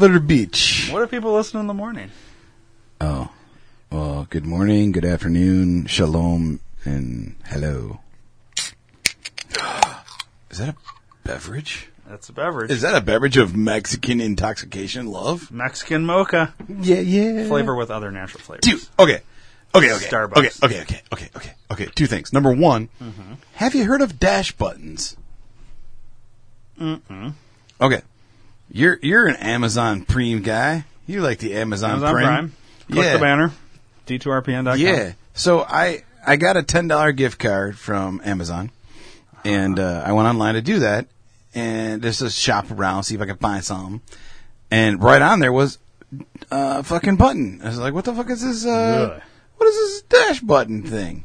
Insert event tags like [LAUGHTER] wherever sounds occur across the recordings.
Beach. What if people listen in the morning? Oh, well, good morning, good afternoon, shalom, and hello. [GASPS] Is that a beverage? That's a beverage. Is that a beverage of Mexican intoxication love? Mexican mocha Yeah, yeah. flavor with other natural flavors. Dude, okay. Okay, okay. Starbucks. Okay, okay, okay, okay, okay, okay. Two things. Number one, mm-hmm. have you heard of dash buttons? Mm-mm. Okay. You're you're an Amazon Prime guy. You like the Amazon, Amazon Prime. Prime. Click yeah. the banner. D2RPN.com. Yeah. So I I got a ten dollar gift card from Amazon, and uh, I went online to do that, and just to shop around, see if I could find something. And right on there was uh, a fucking button. I was like, "What the fuck is this? Uh, what is this dash button thing?"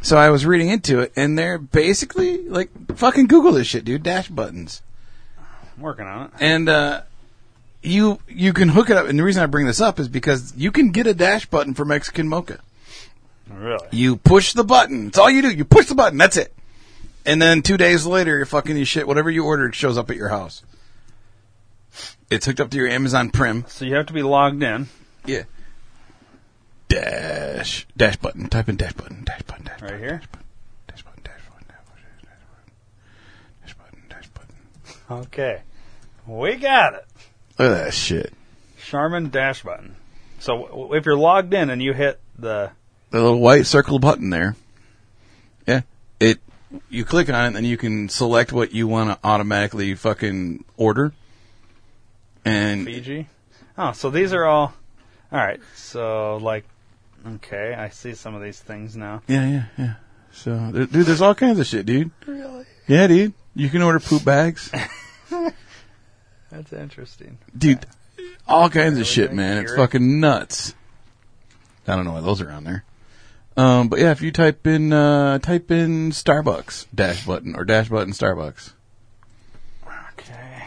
So I was reading into it, and they're basically like, "Fucking Google this shit, dude. Dash buttons." I'm working on it. and uh, you you can hook it up. And the reason I bring this up is because you can get a dash button for Mexican Mocha. Really? You push the button. It's all you do. You push the button. That's it. And then two days later, you're fucking your shit. Whatever you ordered shows up at your house. It's hooked up to your Amazon Prime. So you have to be logged in. Yeah. Dash dash button. Type in dash button. Dash button. Dash Right button, here? Dash button. Dash button. Dash button. Dash button. Dash button. Dash button. Okay. We got it. Look at that shit. Charmin dash button. So w- if you're logged in and you hit the the little white circle button there. Yeah. It you click on it and then you can select what you want to automatically fucking order. And Fiji. Oh, so these are all. All right. So like, okay, I see some of these things now. yeah, yeah, yeah. So there, dude, there's all kinds of shit, dude. Really? Yeah, dude. You can order poop bags. [LAUGHS] That's interesting. dude, all kinds of shit, man. It's fucking nuts. I don't know why those are on there. Um, but yeah, if you type in uh, type in Starbucks dash button or dash button Starbucks. Okay.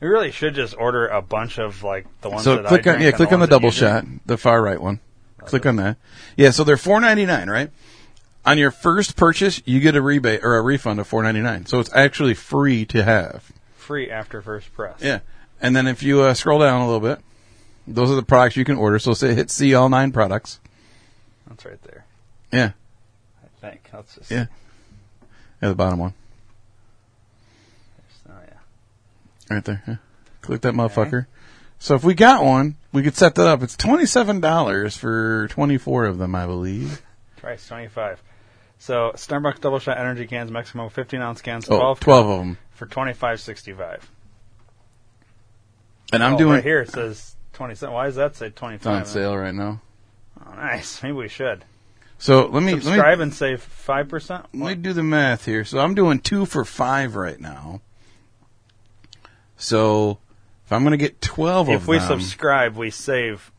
We really should just order a bunch of like the ones So that click I on drink yeah, and click on the ones that double you shot, drink. the far right one. click on that. Yeah, so they're four ninety nine, right? On your first purchase, you get a rebate or a refund of four ninety nine. So it's actually free to have. Free after first press. Yeah, and then if you uh, scroll down a little bit, those are the products you can order. So say hit see all nine products. That's right there. Yeah, I think. Let's just. yeah, yeah, the bottom one Oh yeah. right there. Yeah. Click that motherfucker. So if we got one, we could set that up. It's twenty seven dollars for twenty four of them, I believe. Price twenty five. So Starbucks double shot energy cans, Maximo fifteen ounce cans, Oh, 12, 12 of them. for twenty five sixty five. And I'm oh, doing right here. It says twenty seven. Why does that say twenty It's on sale right now. Oh, nice. Maybe we should So let me let me subscribe and save five percent. Let me do the math here. So I'm doing two for five right now. So if I'm going to get twelve If we them, subscribe, we save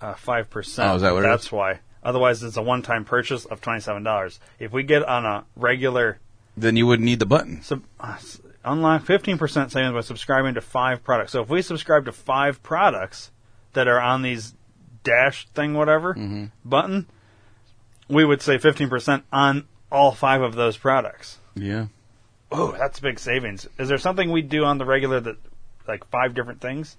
uh, five percent. Oh, is that what That's is? why. Otherwise, it's a one-time purchase of twenty-seven dollars. If we get on a regular then you wouldn't need the button. sub, uh, s- unlock fifteen percent savings by subscribing to five products. So if we subscribe to five products that are on these dash thing, whatever Mm-hmm. button, we would save fifteen percent on all five of those products. Yeah. Oh, that's big savings. Is there something we do on the regular that, like five different things?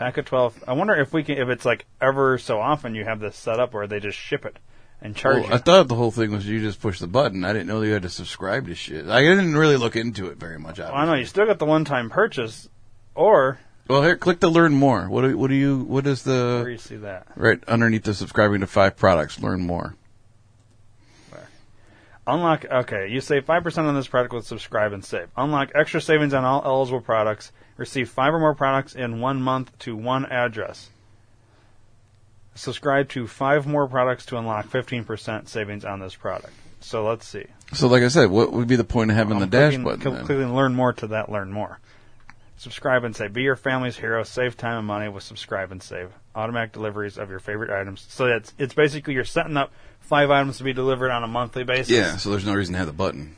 Pack of twelve. I wonder if we can, if it's like ever so often you have this set up where they just ship it and charge Well, I thought the whole thing was you just push the button. I didn't know you had to subscribe to shit. I didn't really look into it very much. Well, I know you still got the one-time purchase, or Well, here, click to learn more. What do, what do you? What is the? where do you see that? right underneath the subscribing to five products? Learn more. Unlock. Okay, you save five percent on this product with subscribe and save. Unlock extra savings on all eligible products. Receive five or more products in one month to one address. Subscribe to five more products to unlock fifteen percent savings on this product. So let's see. So, like I said, what would be the point of having the I'm dash clicking- button? cl- then? Learn more to that learn more. Subscribe and save. Be your family's hero. Save time and money with subscribe and save. Automatic deliveries of your favorite items. So it's it's basically you're setting up five items to be delivered on a monthly basis. Yeah. So there's no reason to have the button.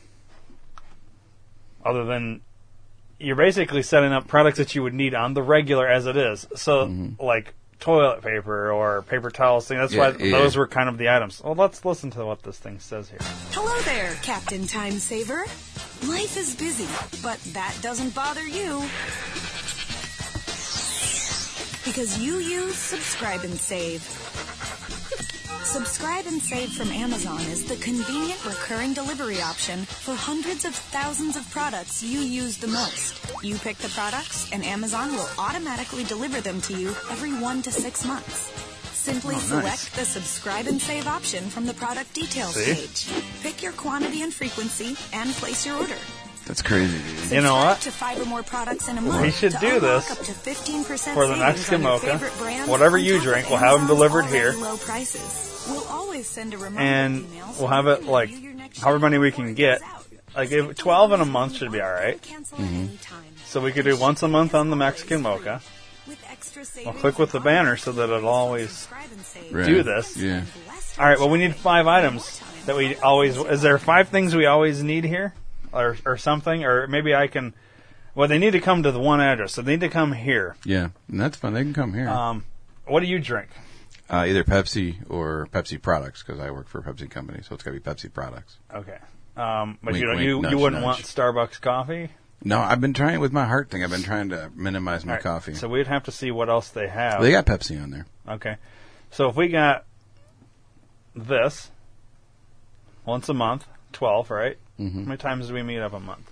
Other than you're basically setting up products that you would need on the regular as it is. So like toilet paper or paper towels thing. That's Mm-hmm. Yeah, why yeah. those were kind of the items. Well, let's listen to what this thing says here. Hello there, Captain Time Saver. Life is busy, but that doesn't bother you. Because you use Subscribe and Save. Subscribe and Save from Amazon is the convenient recurring delivery option for hundreds of thousands of products you use the most. You pick the products, and Amazon will automatically deliver them to you every one to six months. Simply Oh, nice. select the Subscribe and Save option from the product details See? page. Pick your quantity and frequency and place your order. That's crazy, dude. You know Subscribe what? To five or more products in a month We should do this up to 15% for the savings Mexican mocha. Whatever you drink, we'll have them delivered here. Low prices. We'll always send a reminder and email we'll have it like however many we can get. Like if 12 in a month should be all right. Cancel mm-hmm. at any time. So we could do once a month on the Mexican mocha. With extra I'll click with the banner so that it'll always. subscribe and save. Right. do this. Yeah. All right. Well, we need five items that we always. Is there five things we always need here, or or something, or maybe I can. Well, they need to come to the one address, so they need to come here. Yeah, and that's fun. They can come here. Um, what do you drink? uh, either Pepsi or Pepsi products because I work for a Pepsi company, so it's got to be Pepsi products. Okay. Um, but Wink, you don't, wink, you nudge, you wouldn't nudge. want Starbucks coffee. No, I've been trying with my heart thing. I've been trying to minimize my All right, coffee. So we'd have to see what else they have. they got Pepsi on there. Okay. So if we got this once a month, 12, right? Mhm. How many times do we meet up a month?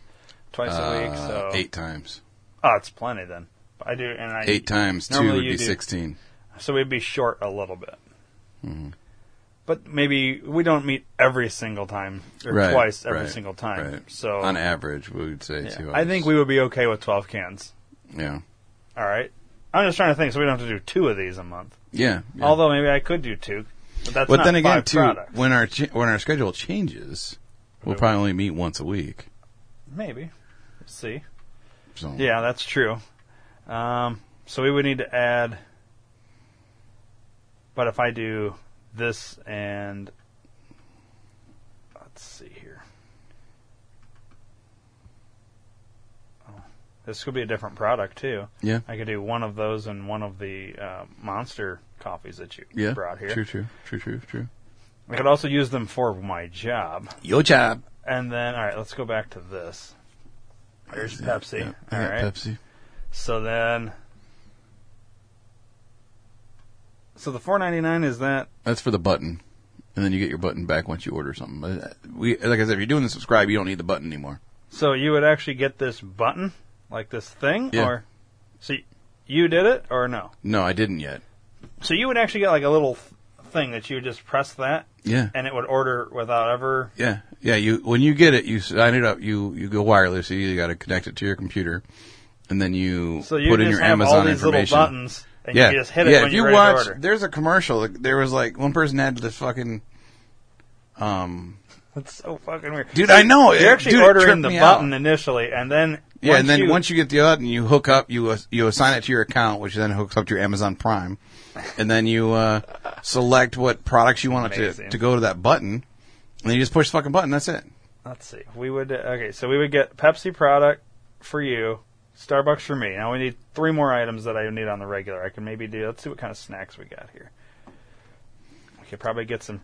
Twice a week, Uh, so eight times. Oh, it's plenty then. I do and I Eight times two would be do- sixteen. So we'd be short a little bit. Mhm. But maybe we don't meet every single time or Right, twice every right, single time. right. So on average, we would say yeah. two. I think we would be okay with 12 cans. Yeah. All right. I'm just trying to think so we don't have to do two of these a month. Yeah. yeah. Although maybe I could do two. But that's but not then again, too, products. when our ch- when our schedule changes, we'll probably only meet once a week. Maybe. Let's see. So Yeah, that's true. Um, so we would need to add. But if I do this and let's see here. Oh, this could be a different product too. Yeah. I could do one of those and one of the uh, monster coffees that you Yeah. brought here. True. True. True. True. True. I could also use them for my job. Your job. And then, all right, let's go back to this. There's Pepsi. Yeah, I all got right. Pepsi. So then, so the four ninety nine is that That's for the button, and then you get your button back once you order something. But, uh, We like I said, if you're doing the subscribe, you don't need the button anymore. so you would actually get this button like this thing, Yeah. or so you did it or no? No, I didn't yet. So you would actually get like a little thing that you just press that Yeah. and it would order without ever. Yeah, yeah. You when you get it, you sign it up. You you go wireless. So you got to connect it to your computer, and then you, So you put in your have Amazon all these little information. buttons and yeah, you just hit it yeah. when if you watch, there's a commercial. There was like one person had the fucking, um, That's so fucking weird, Dude, I know. You're actually dude, ordering the button out. initially, and then yeah. once and then you, once you get the button, you hook up. You uh, you assign it to your account, which then hooks up to your Amazon Prime, and then you uh, select what products you want it to Amazing. to go to that button, and then you just push the fucking button. That's it. Let's see. We would okay. So we would get Pepsi product for you, Starbucks for me. Now we need three more items that I need on the regular. I can maybe do. Let's see what kind of snacks we got here. We could probably get some.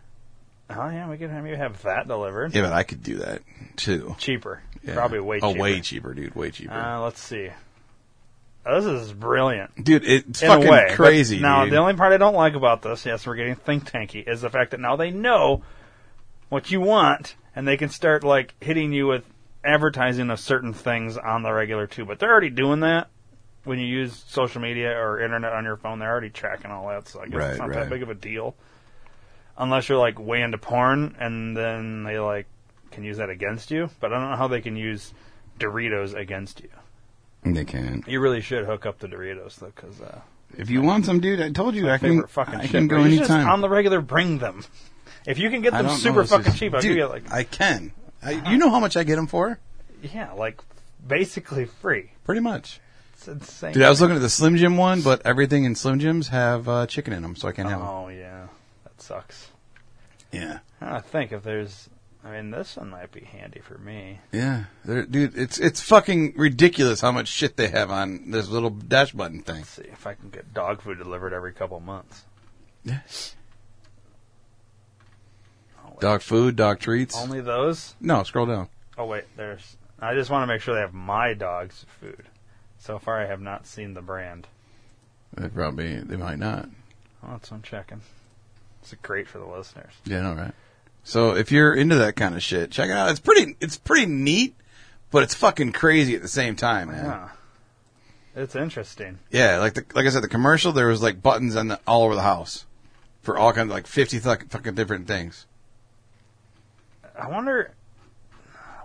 Oh yeah, we could maybe have that delivered. Yeah, but I could do that too. Cheaper, Yeah. probably way oh, cheaper. way cheaper, dude. Way cheaper. Uh, let's see. This is brilliant. dude, it's in fucking way. Crazy. Now, dude. the only part I don't like about this, yes, we're getting think tanky, is the fact that now they know what you want, and they can start like hitting you with advertising of certain things on the regular too. But they're already doing that when you use social media or internet on your phone. They're already tracking all that, so I guess Right, it's not right. that big of a deal. Unless you're like way into porn, and then they like can use that against you. But I don't know how they can use Doritos against you. They can. You really should hook up the Doritos though, because. Uh, If you want some, dude, I told you I can. favorite fucking I can go You should just anytime. on the regular, bring them. If you can get I them don't super this fucking is- cheap, I'll dude, give you like I can. I, you know how much I get them for? yeah, like basically free. Pretty much. It's insane. Dude, I was looking at the Slim Jim one, but everything in Slim Jims have uh, chicken in them, so I can't have them. Oh yeah, that sucks. Yeah. I think if there's, I mean, this one might be handy for me. Yeah, They're, dude, it's it's fucking ridiculous how much shit they have on this little dash button thing. Let's see if I can get dog food delivered every couple months. Yeah. Oh, wait. Dog food, dog treats. Only those? No, scroll down. Oh wait, there's I just want to make sure they have my dog's food. So far, I have not seen the brand. They probably they might not. Oh, that's what I'm checking. It's great for the listeners. Yeah, no, right. So if you're into that kind of shit, check it out. It's pretty it's pretty neat, but it's fucking crazy at the same time, man. Yeah. It's interesting. Yeah, like the like I said, the commercial there was like buttons on the all over the house for all kinds of like fifty th- fucking different things. I wonder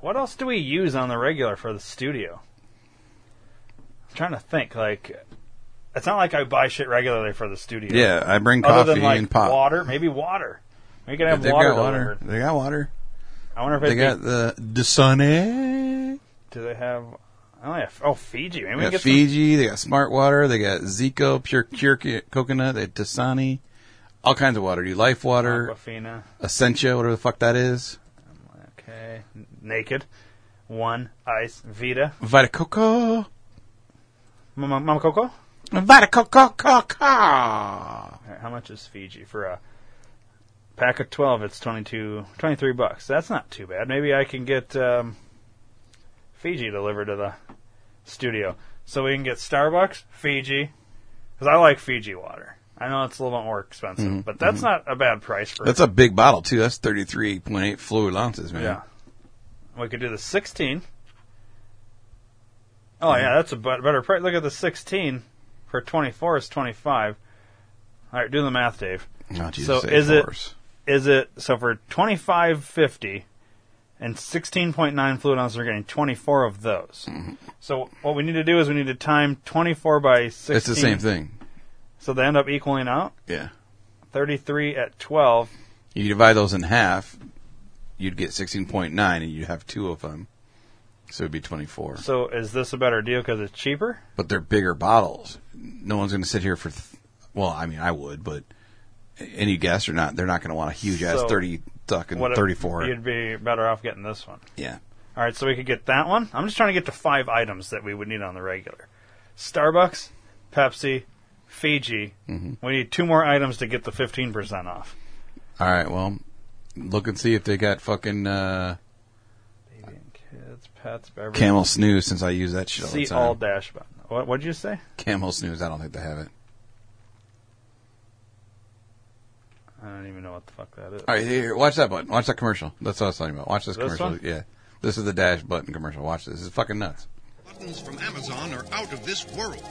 what else do we use on the regular for the studio? I'm trying to think. Like, it's not like I buy shit regularly for the studio. Yeah, I bring Other coffee than like and pop. water, maybe water. We can have They've water got water. delivered. They got water. I wonder if They got the Dasani. do they have. I only have oh Fiji. Maybe we They can got get some Fiji. They got Smart Water. They got Zico, Pure Cure co- Coconut. They got Dasani. All kinds of water. Do you Life Water, Aquafina. Essentia, whatever the fuck that is. Okay, naked. One ice Vita. Vita Coco. Mama, Mama Coco. Vita Coco Coco. All right, how much is Fiji for a pack of 12? It's 22, 23 bucks. That's not too bad. Maybe I can get um, Fiji delivered to the studio. So we can get Starbucks, Fiji, because I like Fiji water. I know it's a little bit more expensive, mm-hmm. but that's mm-hmm. not a bad price for That's a big bottle too. That's thirty three point eight fluid ounces, man. Yeah. We could do the 16. Oh, mm-hmm. yeah, that's a better price. Look at the 16 for 24 is 25. All right, do the math, Dave. Oh, Jesus, So is it-. Is it so for 25.50 and 16.9 fluid ounces We're getting 24 of those. Mm-hmm. So what we need to do is we need to time 24 by 16. It's the same thing. So they end up equaling out. Yeah. 33 at 12. You divide those in half, you'd get sixteen point nine, and you'd have two of them, so it'd be twenty four. So is this a better deal because it's cheaper? But they're bigger bottles. No one's going to sit here for. Th- well, I mean, I would, but any guest or not, they're not going to want a huge ass So, thirty fucking What if thirty four. You'd be better off getting this one. Yeah. All right, so we could get that one. I'm just trying to get to five items that we would need on the regular: Starbucks, Pepsi, Fiji. Mm-hmm. We need two more items to get the 15% off. All right. Well, look and see if they got fucking uh, Baby and kids, pets. Camel Snus since I use that shit all the See time. all dash button. What what'd you say? Camel Snus. I don't think they have it. I don't even know what the fuck that is. All right, here, here, watch that button. Watch that commercial. That's what I was talking about. Watch this, This commercial. one? Yeah, this is the dash button commercial. Watch this. This is fucking nuts. Buttons from Amazon are out of this world.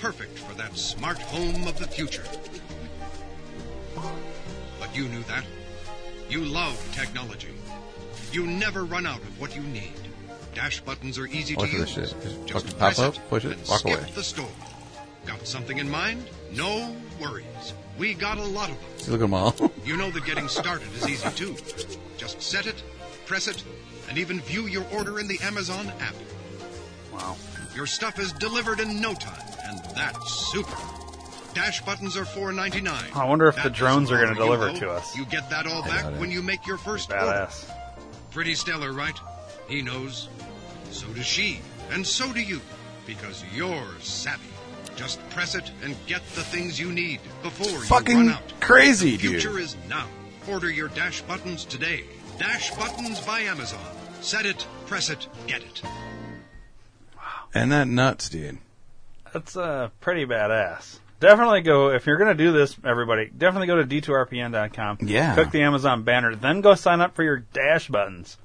Perfect for that smart home of the future. But you knew that. You love technology. You never run out of what you need. Dash buttons are easy Watch to this use. shit. Just Just fucking press up, it, push it, and walk skip away. the store. Got something in mind? No worries. We got a lot of them. Look at them all. [LAUGHS] You know that getting started is easy too. Just set it, press it, and even view your order in the Amazon app. Wow. Your stuff is delivered in no time, and that's super. Dash buttons are $4.99. I wonder if That the drones are gonna bother you, deliver to us. You get that all back when you make your first order. Pretty stellar, right? He knows. So does she, and so do you, because you're savvy. Just press it and get the things you need before you fucking run out. crazy, The dude. future is now. Order your Dash buttons today. Dash buttons by Amazon. Set it, press it, get it. Wow. And that nuts, dude. That's uh, pretty badass. Definitely go if you're going to do this, everybody. Definitely go to d2rpn.com. Yeah. Click the Amazon banner, then go sign up for your dash buttons,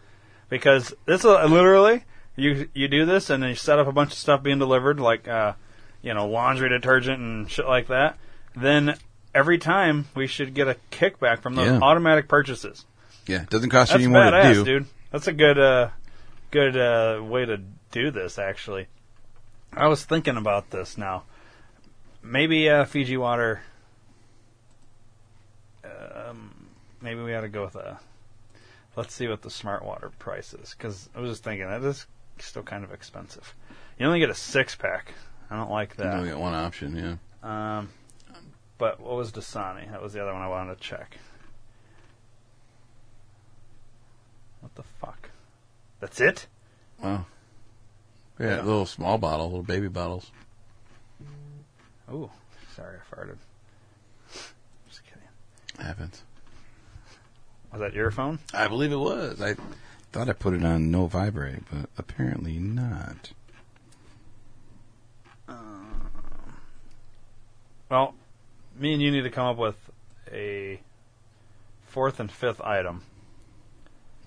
because this will literally you you do this and then you set up a bunch of stuff being delivered, like uh, you know laundry detergent and shit like that. Then every time we should get a kickback from those Yeah. automatic purchases. Yeah, it doesn't cost you That's any more to do. dude. That's a good, uh, good uh, way to do this. Actually, I was thinking about this now. Maybe uh, Fiji water. Um, maybe we ought to go with a. Let's see what the smart water price is, because I was just thinking that is still kind of expensive. You only get a six pack. I don't like that. You only got one option. Yeah. Um, but what was Dasani? That was the other one I wanted to check. What the fuck? That's it? Wow. Yeah, Yeah. little small bottle, little baby bottles. Ooh, sorry, I farted. Just kidding. Happens. Was that your phone? I believe it was. I Thought I put it on no vibrate, but apparently not. Well, me and you need to come up with a fourth and fifth item.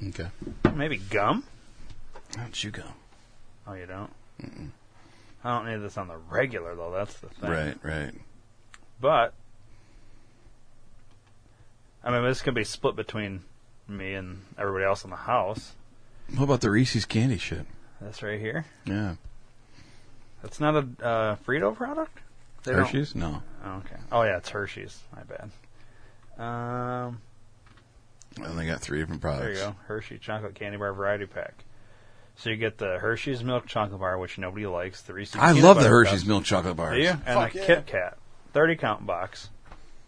Okay. Maybe gum? How'd you go? Oh, you don't? I don't need this on the regular, though. That's the thing. Right, right. But, I mean, this can be split between me and everybody else in the house. What about the Reese's candy shit? This right here. Yeah. That's not a uh, Frito product? They don't- Hershey's? No. Oh, okay. Oh, yeah, it's Hershey's. My bad. Um, Well, they got three different products. There you go. Hershey chocolate candy bar variety pack. So you get the Hershey's milk chocolate bar, which nobody likes. The Reese's. I peanut love the butter Hershey's cup. milk chocolate bars. Do you? And Fuck a yeah. Kit Kat, thirty count box.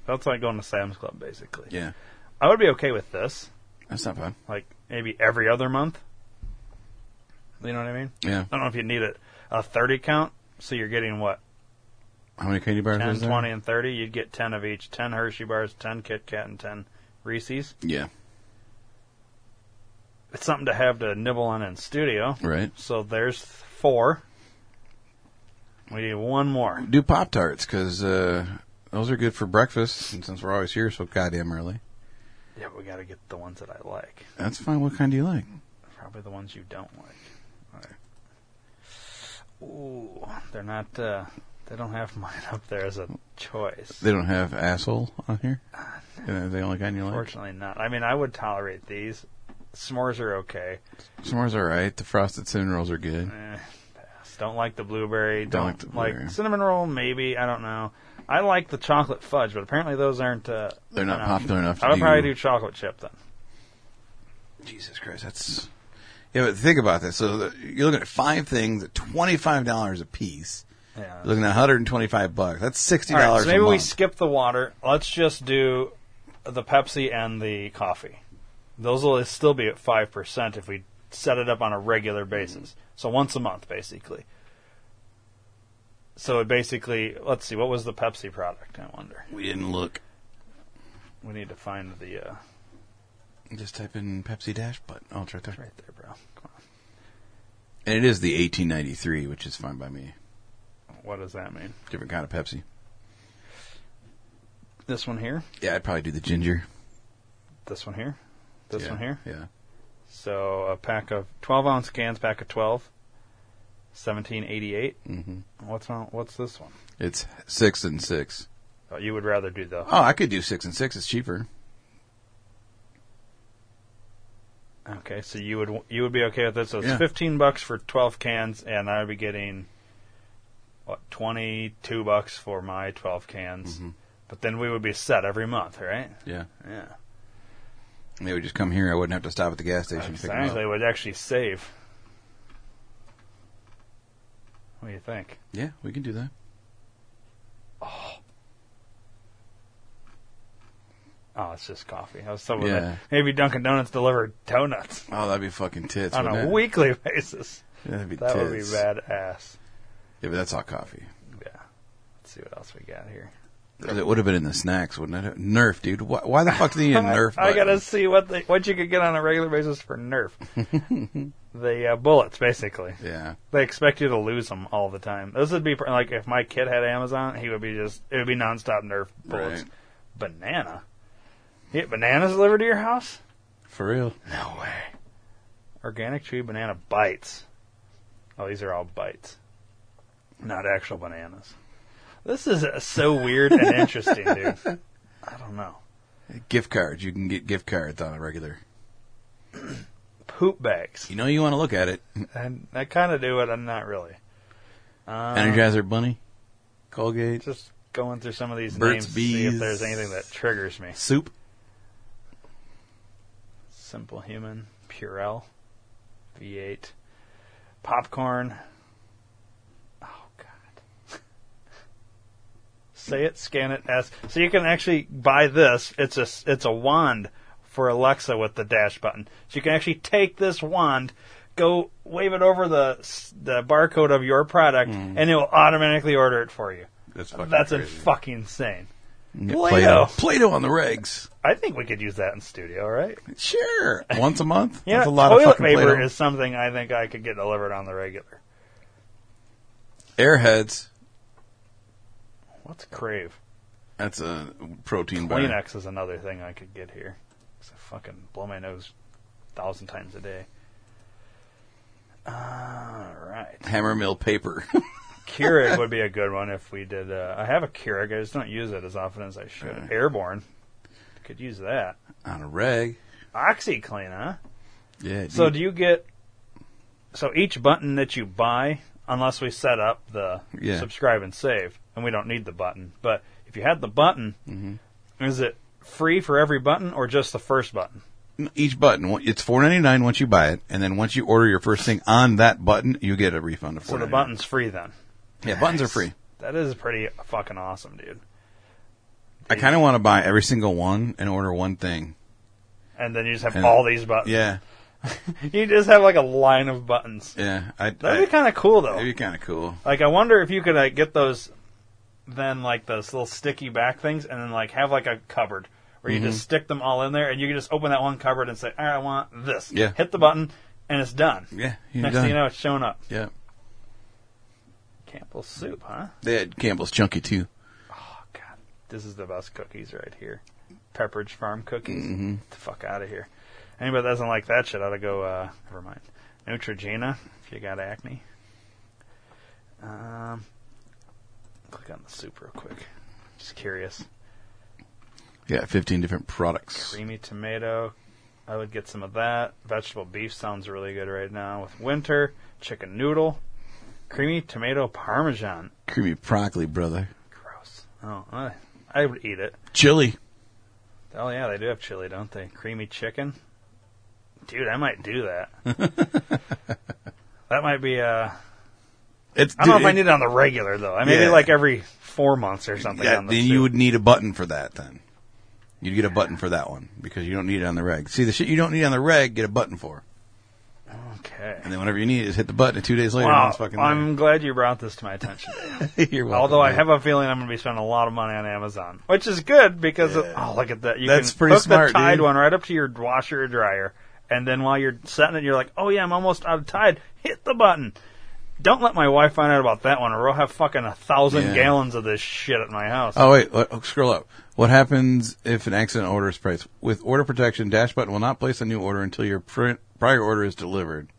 That's like going to Sam's Club, basically. Yeah. I would be okay with this, That's not bad. like maybe every other month. You know what I mean? Yeah. I don't know if you need a, a thirty count, so you're getting what How many candy bars 10, was there? 20, and thirty. You'd get ten of each: ten Hershey bars, ten Kit Kat, and ten Reese's. Yeah. It's something to have to nibble on in studio. Right. So there's four. We need one more. Do Pop Tarts because uh, those are good for breakfast. And since we're always here so goddamn early, Yeah, but we got to get the ones that I like. that's fine. What kind do you like? Probably the ones you don't like. Ooh, they're not. Uh, they don't have mine up there as a choice. They don't have asshole on here. Yeah, the only kind you like. Fortunately, not. I mean, I would tolerate these. S'mores are okay. S'mores are right. The frosted cinnamon rolls are good. Eh, pass. Don't like the blueberry. Don't Don't, like the blueberry. cinnamon roll. Maybe I don't know. I like the chocolate fudge, but apparently those aren't. Uh, They're not enough. popular enough to I would probably do chocolate chip then. Jesus Christ, that's yeah. But think about this. So the, you're looking at five things at twenty five dollars a piece. Yeah. You're looking at 125 bucks. That's sixty All right, dollars so maybe we skip the water. Let's just do the Pepsi and the coffee. Those will still be at five percent if we set it up on a regular basis. So once a month, basically. So it basically, let's see, what was the Pepsi product? I wonder. we didn't look. We need to find the uh, Just type in Pepsi dash, but oh, it's right there. right there, bro. Come And it is the 1893, which is fine by me. What does that mean? Different kind of Pepsi. This one here. Yeah, I'd probably do the ginger. This one here. This Yeah, one here. Yeah. So a pack of twelve ounce cans, pack of twelve. Seventeen eighty eight. hmm What's on? What's this one? It's six and six. Oh, you would rather do the Oh, I could do six and six. It's cheaper. okay. So you would you would be okay with this? So it's Yeah. fifteen bucks for twelve cans, and I would be getting what twenty two bucks for my twelve cans. Mhm. But then we would be set every month, right? Yeah. Yeah. They would just come here. I wouldn't have to stop at the gas station to pick them Exactly. up. would actually save. What do you think? Yeah, we can do that. Oh, Oh, it's just coffee. I was hoping Yeah. that maybe Dunkin' Donuts delivered donuts Oh, that'd be fucking tits. on a it? weekly [LAUGHS] basis. That'd be tits. That would be tits. badass. Yeah, but that's hot coffee. Yeah. Let's see what else we got here. It would have been in the snacks, wouldn't it? Nerf, dude. Why, why the fuck do you need a [LAUGHS] Nerf? I gotta see what they, what you could get on a regular basis for Nerf. [LAUGHS] the uh, bullets, basically. Yeah. They expect you to lose them all the time. This would be pr- like if my kid had Amazon, he would be just it would be nonstop Nerf bullets. Right. Banana. You get bananas delivered to your house? For real. No way. Organic tree banana bites. Oh, these are all bites, not actual bananas. This is uh, so weird and interesting, dude. [LAUGHS] I don't know. Gift cards. You can get gift cards on a regular. [CLEARS THROAT] Poop bags, You know you want to look at it. and I kind of do it, I'm not really. Uh, Energizer Bunny. Colgate. Just going through some of these Burt's names, to see if Bees. there's anything that triggers me. Soup. Simple Human, Purell, V8, popcorn. Oh God! Say it, scan it, ask. So you can actually buy this. It's a it's a wand for Alexa with the dash button. So you can actually take this wand, go wave it over the the barcode of your product, mm-hmm. and it will automatically order it for you. That's fucking That's crazy. fucking insane. Play-Doh. Play-Doh on the regs. I think we could use that in studio, right? Sure. Once a month. [LAUGHS] Yeah, That's a lot of toilet fucking paper Play-Doh. is something I think I could get delivered on the regular. Airheads. What's Crave? That's a protein bar. Kleenex is another thing I could get here. 'Cause I fucking blow my nose a thousand times a day. Alright. Hammermill paper. [LAUGHS] Keurig would be a good one if we did. Uh, I have a Keurig, I just don't use it as often as I should. Airborne. Could use that. on a reg. OxiClean, huh? Yeah. So do you get so each button that you buy, unless we set up the Yeah. subscribe and save, and we don't need the button, but if you had the button, Mm-hmm. is it free for every button or just the first button? each button, it's four ninety nine once you buy it, and then once you order your first thing on that button, you get a refund of So four. the button's free then. Yeah, buttons are free. That is pretty fucking awesome, dude. I kind of want to buy every single one and order one thing. And then you just have And- all these buttons. Yeah, [LAUGHS] You just have like a line of buttons. yeah. I, That'd be kind of cool though. That'd be kind of cool. Like, I wonder if you could like, get those, then like those little sticky back things, and then like have like a cupboard where you Mm-hmm. just stick them all in there, and you can just open that one cupboard and say, "All right, I want this." Yeah. Hit the button, and it's done. Yeah, Next done. thing you know, it's showing up. Yeah, Campbell's soup, huh? they had Campbell's Chunky too. Oh God, this is the best cookies right here. Pepperidge Farm cookies. Mm-hmm. Get the fuck out of here. Anybody that doesn't like that shit ought to go. uh Never mind. Neutrogena, if you got acne. Um, click on the soup real quick. Just curious. Yeah, fifteen different products. Creamy tomato. I would get some of that. Vegetable beef sounds really good right now with winter. Chicken noodle. Creamy tomato parmesan. Creamy broccoli, brother. Gross. Oh, I, I would eat it. Chili. Oh yeah, they do have chili, don't they? Creamy chicken. Dude, I might do that. [LAUGHS] that might be. Uh, It's. I don't know if I need it on the regular though. I maybe Yeah. like every four months or something. Yeah, on the then soup. you would need a button for that. Then you'd get a button for that one because you don't need it on the reg. See the shit you don't need on the reg, get a button for, Okay. and then whenever you need it, just hit the button. And two days later, Wow, it's fucking. I'm glad you brought this to my attention. [LAUGHS] You're welcome, Although I have a feeling I'm going to be spending a lot of money on Amazon, which is good because of, oh look at that! You That's can pretty hook smart, the Tide dude. one right up to your washer or dryer, and then while you're setting it, you're like, oh yeah, I'm almost out of Tide. Hit the button. Don't let my wife find out about that one, or we'll have fucking a thousand Yeah. gallons of this shit at my house. Oh wait, let- oh, scroll up. What happens if an accident order is placed? With order protection, Dash Button will not place a new order until your pr- prior order is delivered. [LAUGHS]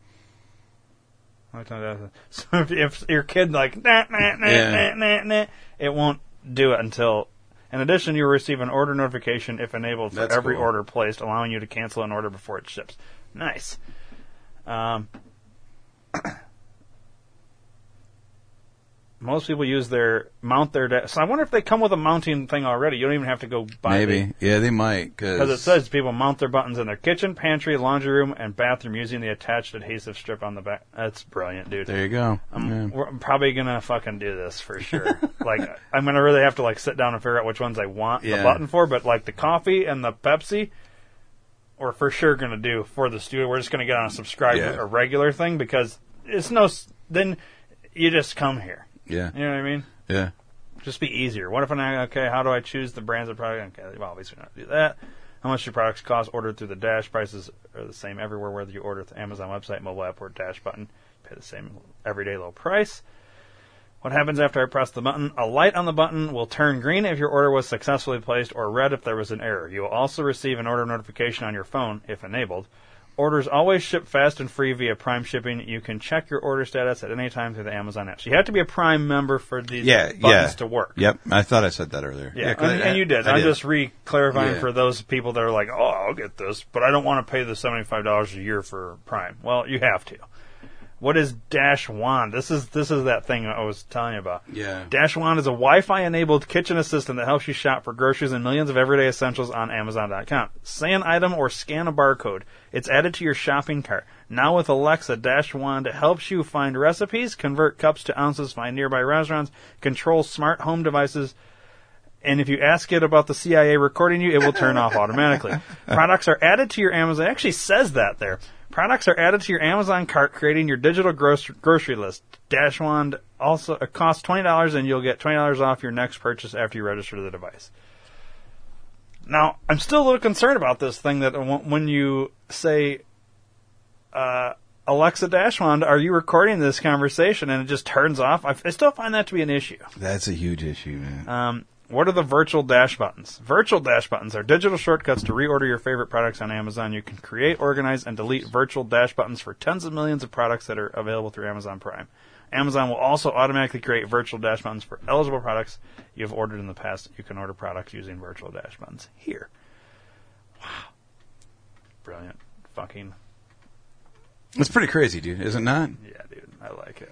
So if, if your kid like nah, nah, nah, Yeah. nah, nah, nah, it won't do it until. In addition, you'll receive an order notification if enabled for That's every cool. order placed, allowing you to cancel an order before it ships. Nice. Um, most people use their mount their. Da- so I wonder if they come with a mounting thing already. You don't even have to go buy the- Maybe, yeah, they might because it says people mount their buttons in their kitchen, pantry, laundry room, and bathroom using the attached adhesive strip on the back. That's brilliant, dude. There you go. I'm, Yeah. we're, I'm probably gonna fucking do this for sure. [LAUGHS] like, I'm gonna really have to like sit down and figure out which ones I want the button for. But like the coffee and the Pepsi, we're for sure gonna do for the studio. We're just gonna get on a subscribe Yeah. a regular thing because it's no. Then you just come here. Yeah, You know what I mean? yeah. just be easier. What if I'm not, okay? How do I choose the brands of product? Okay, well, obviously not do that. How much your products cost ordered through the Dash? Prices are the same everywhere, whether you order through Amazon website, mobile app, or Dash button. Pay the same everyday low price. What happens after I press the button? A light on the button will turn green if your order was successfully placed, or red if there was an error. You will also receive an order notification on your phone if enabled. Orders always ship fast and free via Prime shipping. You can check your order status at any time through the Amazon app. So you have to be a Prime member for these Yeah, buttons yeah. to work. Yep, I thought I said that earlier. Yeah, and, I- and you did. I I'm just re-clarifying Yeah. for those people that are like, "Oh, I'll get this, but I don't want to pay the seventy-five dollars a year for Prime." Well, you have to. What is Dash Wand? This is this is that thing I was telling you about. Yeah. Dash Wand is a Wi-Fi enabled kitchen assistant that helps you shop for groceries and millions of everyday essentials on Amazon.com. Say an item or scan a barcode. It's added to your shopping cart. Now with Alexa, Dash Wand helps you find recipes, convert cups to ounces, find nearby restaurants, control smart home devices, and if you ask it about the CIA recording you, it will turn off [LAUGHS] automatically. Products are added to your Amazon. It actually says that there. Products are added to your Amazon cart, creating your digital gross- grocery list. Dashwand also it costs twenty dollars, and you'll get twenty dollars off your next purchase after you register the device. Now, I'm still a little concerned about this thing that when you say, uh, Alexa Dashwand, are you recording this conversation? And it just turns off. I, I still find that to be an issue. That's a huge issue, man. Um, what are the virtual dash buttons? Virtual dash buttons are digital shortcuts to reorder your favorite products on Amazon. You can create, organize, and delete virtual dash buttons for tens of millions of products that are available through Amazon Prime. Amazon will also automatically create virtual dash buttons for eligible products you have ordered in the past. You can order products using virtual dash buttons here. Wow. Brilliant. Fucking. It's pretty crazy, dude, is it not? Yeah, dude. I like it.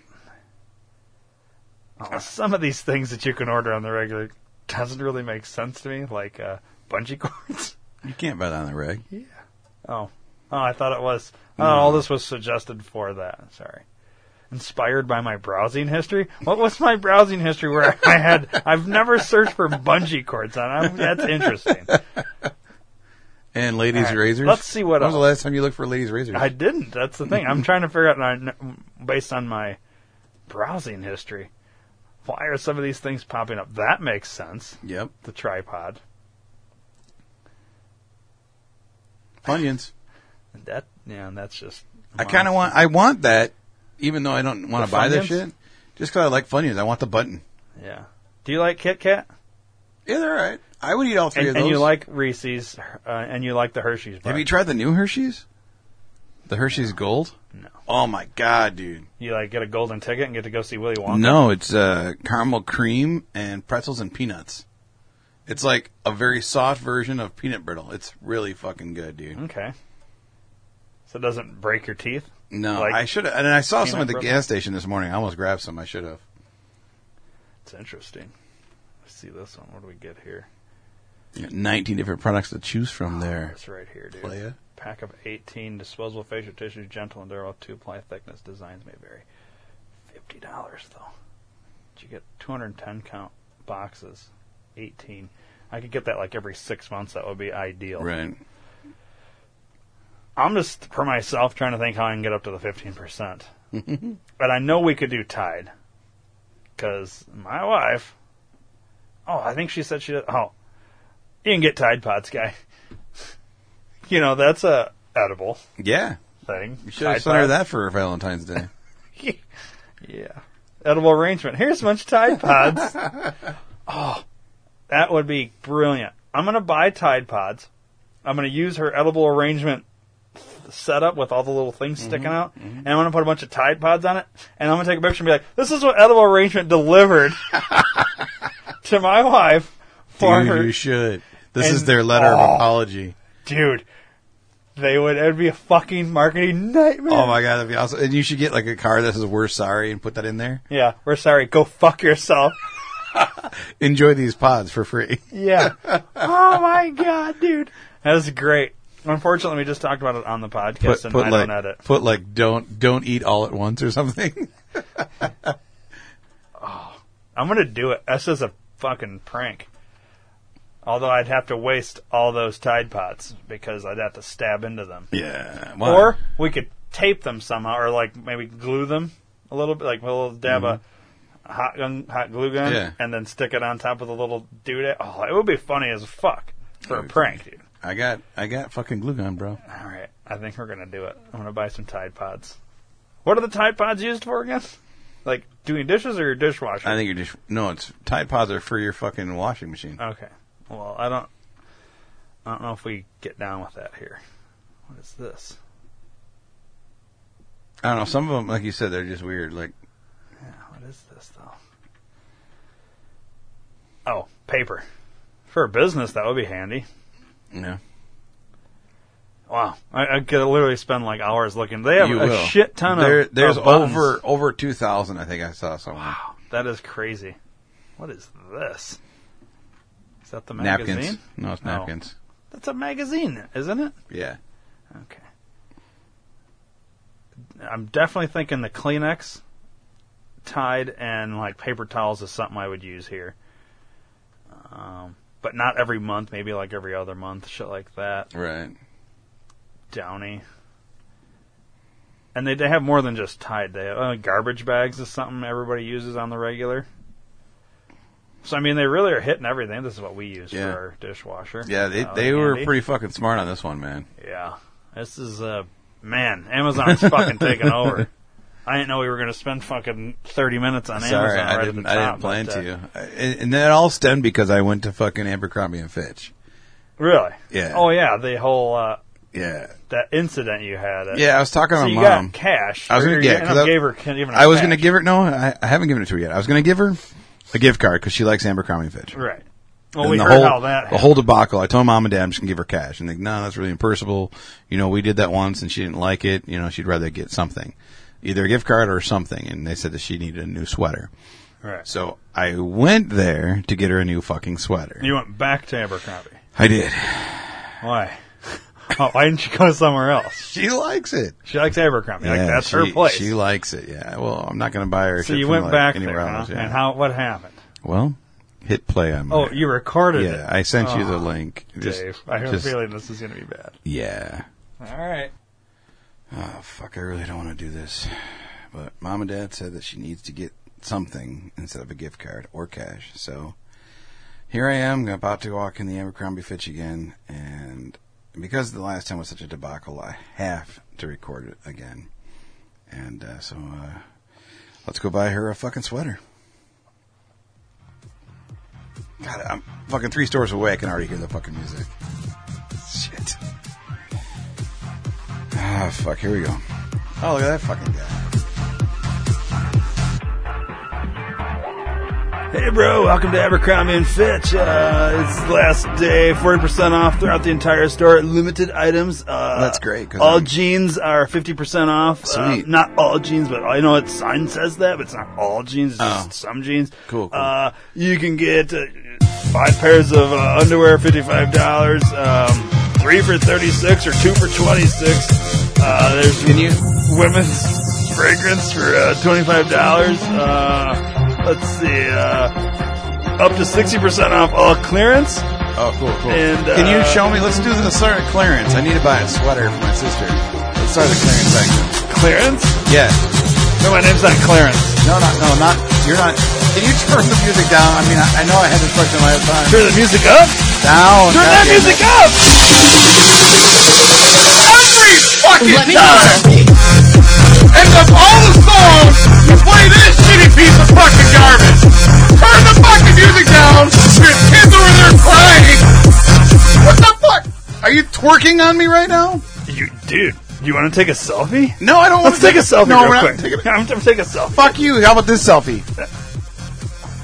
Oh, some of these things that you can order on the regular doesn't really make sense to me, like uh, bungee cords. [LAUGHS] You can't buy that on the reg. Yeah. Oh. Oh, I thought it was. Oh, all this was suggested for that. Sorry. Inspired by my browsing history. What was my browsing history where I [LAUGHS] had? I've never searched for bungee cords on. I'm, that's interesting. And ladies' All right, razors. let's see what When was the else. last time you looked for ladies' razors? I didn't. That's the thing. I'm trying to figure out, and I- based on my browsing history, why are some of these things popping up? That makes sense. Yep. The tripod. Funyuns. That yeah, and that's just. I kind of want. I want that, even though I don't want to buy this shit. Just because I like Funyuns, I want the button. Yeah. Do you like Kit Kat? Yeah, they're all right. I would eat all three And, of those. and you like Reese's, uh, and you like the Hershey's bar. Have you tried the new Hershey's? The Hershey's Gold? No. Oh my god, dude! You like get a golden ticket and get to go see Willy Wonka? No, it's uh, caramel cream and pretzels and peanuts. It's like a very soft version of peanut brittle. It's really fucking good, dude. Okay. So it doesn't break your teeth? No, Like I should have. And I saw some at the brittle? gas station this morning. I almost grabbed some. I should have. It's interesting. Let's see this one. What do we get here? 19 different products to choose from there. It's right here, dude. Playa. Pack of 18 disposable facial tissues, gentle and durable, two ply thickness. Designs may vary. $50 though. Did you get 210 count boxes? 18. I could get that like every six months. That would be ideal. Right. I'm just for myself trying to think how I can get up to the 15%. [LAUGHS] but I know we could do Tide. Because my wife, oh, I think she said she did. Oh, you can get Tide Pods, guy. You know, that's a edible Yeah. thing. You should have sent her that for Valentine's Day. [LAUGHS] yeah. Edible arrangement. Here's a bunch of Tide Pods. [LAUGHS] oh, that would be brilliant. I'm going to buy Tide Pods. I'm going to use her edible arrangement setup with all the little things mm-hmm. sticking out, mm-hmm. and I'm going to put a bunch of Tide Pods on it, and I'm going to take a picture and be like, "This is what edible arrangement delivered [LAUGHS] to my wife for Dude, her." you should. This And- is their letter of oh. apology. Dude, they would. It'd be a fucking marketing nightmare. Oh my god, that'd be awesome. And you should get like a car that says "We're sorry" and put that in there. Yeah, we're sorry. Go fuck yourself. [LAUGHS] Enjoy these pods for free. Yeah. [LAUGHS] oh my god, dude. That was great. Unfortunately, we just talked about it on the podcast, Put, and put I like don't edit. put like don't don't eat all at once or something. [LAUGHS] Oh, I'm gonna do it. That's just a fucking prank. Although I'd have to waste all those Tide Pods because I'd have to stab into them. yeah. Or we could tape them somehow, or like maybe glue them a little bit, like a little dab of hot gun, hot glue gun, Mm-hmm. Yeah. and then stick it on top of the little dude. Oh, it would be funny as fuck for a prank, dude. I got I got fucking glue gun, bro. All right, I think we're gonna do it. I'm gonna buy some Tide Pods. What are the Tide Pods used for again? Like doing dishes or your dishwasher? I think you're just no. It's Tide Pods are for your fucking washing machine. Okay. Well, I don't. I don't know if we get down with that here. What is this? I don't know. Some of them, like you said, they're just weird. Like Yeah, what is this though? Oh, paper. For a business, that would be handy. Yeah. Wow, I, I could literally spend like hours looking. They have you a will. shit ton There, of. There's of buttons. over over two thousand. I think I saw somewhere. Wow, that is crazy. What is this? That the magazine? Napkins. No, it's No. napkins. That's a magazine, isn't it? Yeah. Okay. I'm definitely thinking the Kleenex, Tide, and like paper towels is something I would use here. Um, but not every month. Maybe like every other month, shit like that. Right. Downy. And they, they have more than just Tide. They have uh, garbage bags is something everybody uses on the regular. So I mean, they really are hitting everything. This is what we use Yeah. for our dishwasher. Yeah, they Uh, they were handy. pretty fucking smart on this one, man. Yeah, this is uh, man, Amazon's fucking taking over. [LAUGHS] I didn't know we were going to spend fucking thirty minutes on Sorry, Amazon I right didn't. at the I didn't plan but, uh, to. I- And, and that all stemmed because I went to fucking Abercrombie and Fitch. Really? Yeah. Oh yeah, the whole uh, Yeah, that incident you had. At, yeah. I was talking to So my you mom. got cash. I was gonna you yeah, ended 'cause up I- gave her I was going to give her no. I, I haven't given it to her yet. I was going to give her a gift card because she likes Abercrombie and Fitch. right. Well, And we the heard whole, how that the whole debacle. I told mom and dad I'm just gonna give her cash, and they like no, that's really impersonable. You know, we did that once, and she didn't like it. You know, she'd rather get something, either a gift card or something. And they said that she needed a new sweater. right. So I went there to get her a new fucking sweater. You went back to Abercrombie. I did. Why? Oh, why didn't you go somewhere else? She likes it. She likes Abercrombie. like that's she, her place. She likes it. Yeah. Well, I'm not gonna buy her. so you went back anywhere there, huh? Yeah. and how? What happened? Well, hit play on. Oh, you recorded it. Yeah, I sent you the Oh, link. Just- Dave, I have just- a feeling this is going to be bad. Yeah. All right. Oh fuck! I really don't want to do this, but mom and dad said that she needs to get something instead of a gift card or cash. So here I am, about to walk in the Abercrombie Fitch again, and because the last time was such a debacle, I have to record it again. And uh, so uh, let's go buy her a fucking sweater. God, I'm fucking three stores away. I can already hear the fucking music. Shit. Ah, fuck. Here we go. Oh, look at that fucking guy. Hey, bro, welcome to Abercrombie and Fitch. Uh, it's the last day, 40% off throughout the entire store. Limited items. Uh, That's great. All I'm- jeans are 50% off. Sweet. Uh, not all jeans, but I know it sign says that, but it's not all jeans. It's Oh. just some jeans. Cool, cool. Uh, you can get uh, five pairs of uh, underwear, $55. Um, three for 36 or two for 26 Uh, there's Can you? women's fragrance for uh, twenty-five dollars. Uh, let's see, uh, up to sixty percent off all clearance. Oh, cool, cool. And, Can you uh, show me? Let's do the start of clearance. I need to buy a sweater for my sister. Let's start the clearance section. Clearance? Yeah. No, my name's not Clarence. No, not, no, not. You're not. Can you turn the music down? I mean, I, I know I had this question last time. Turn the music up. Down. Turn that goddamn music it. up. Every fucking Let me time. And of all the songs, you play this shitty piece of fucking garbage. Turn the fucking music down. Your kids over there crying. What the fuck? Are you twerking on me right now? You, dude, you want to take a selfie? No, I don't want Let's to take a selfie No, real we're not quick. taking [LAUGHS] it. I'm gonna take a selfie, Fuck you. How about this selfie?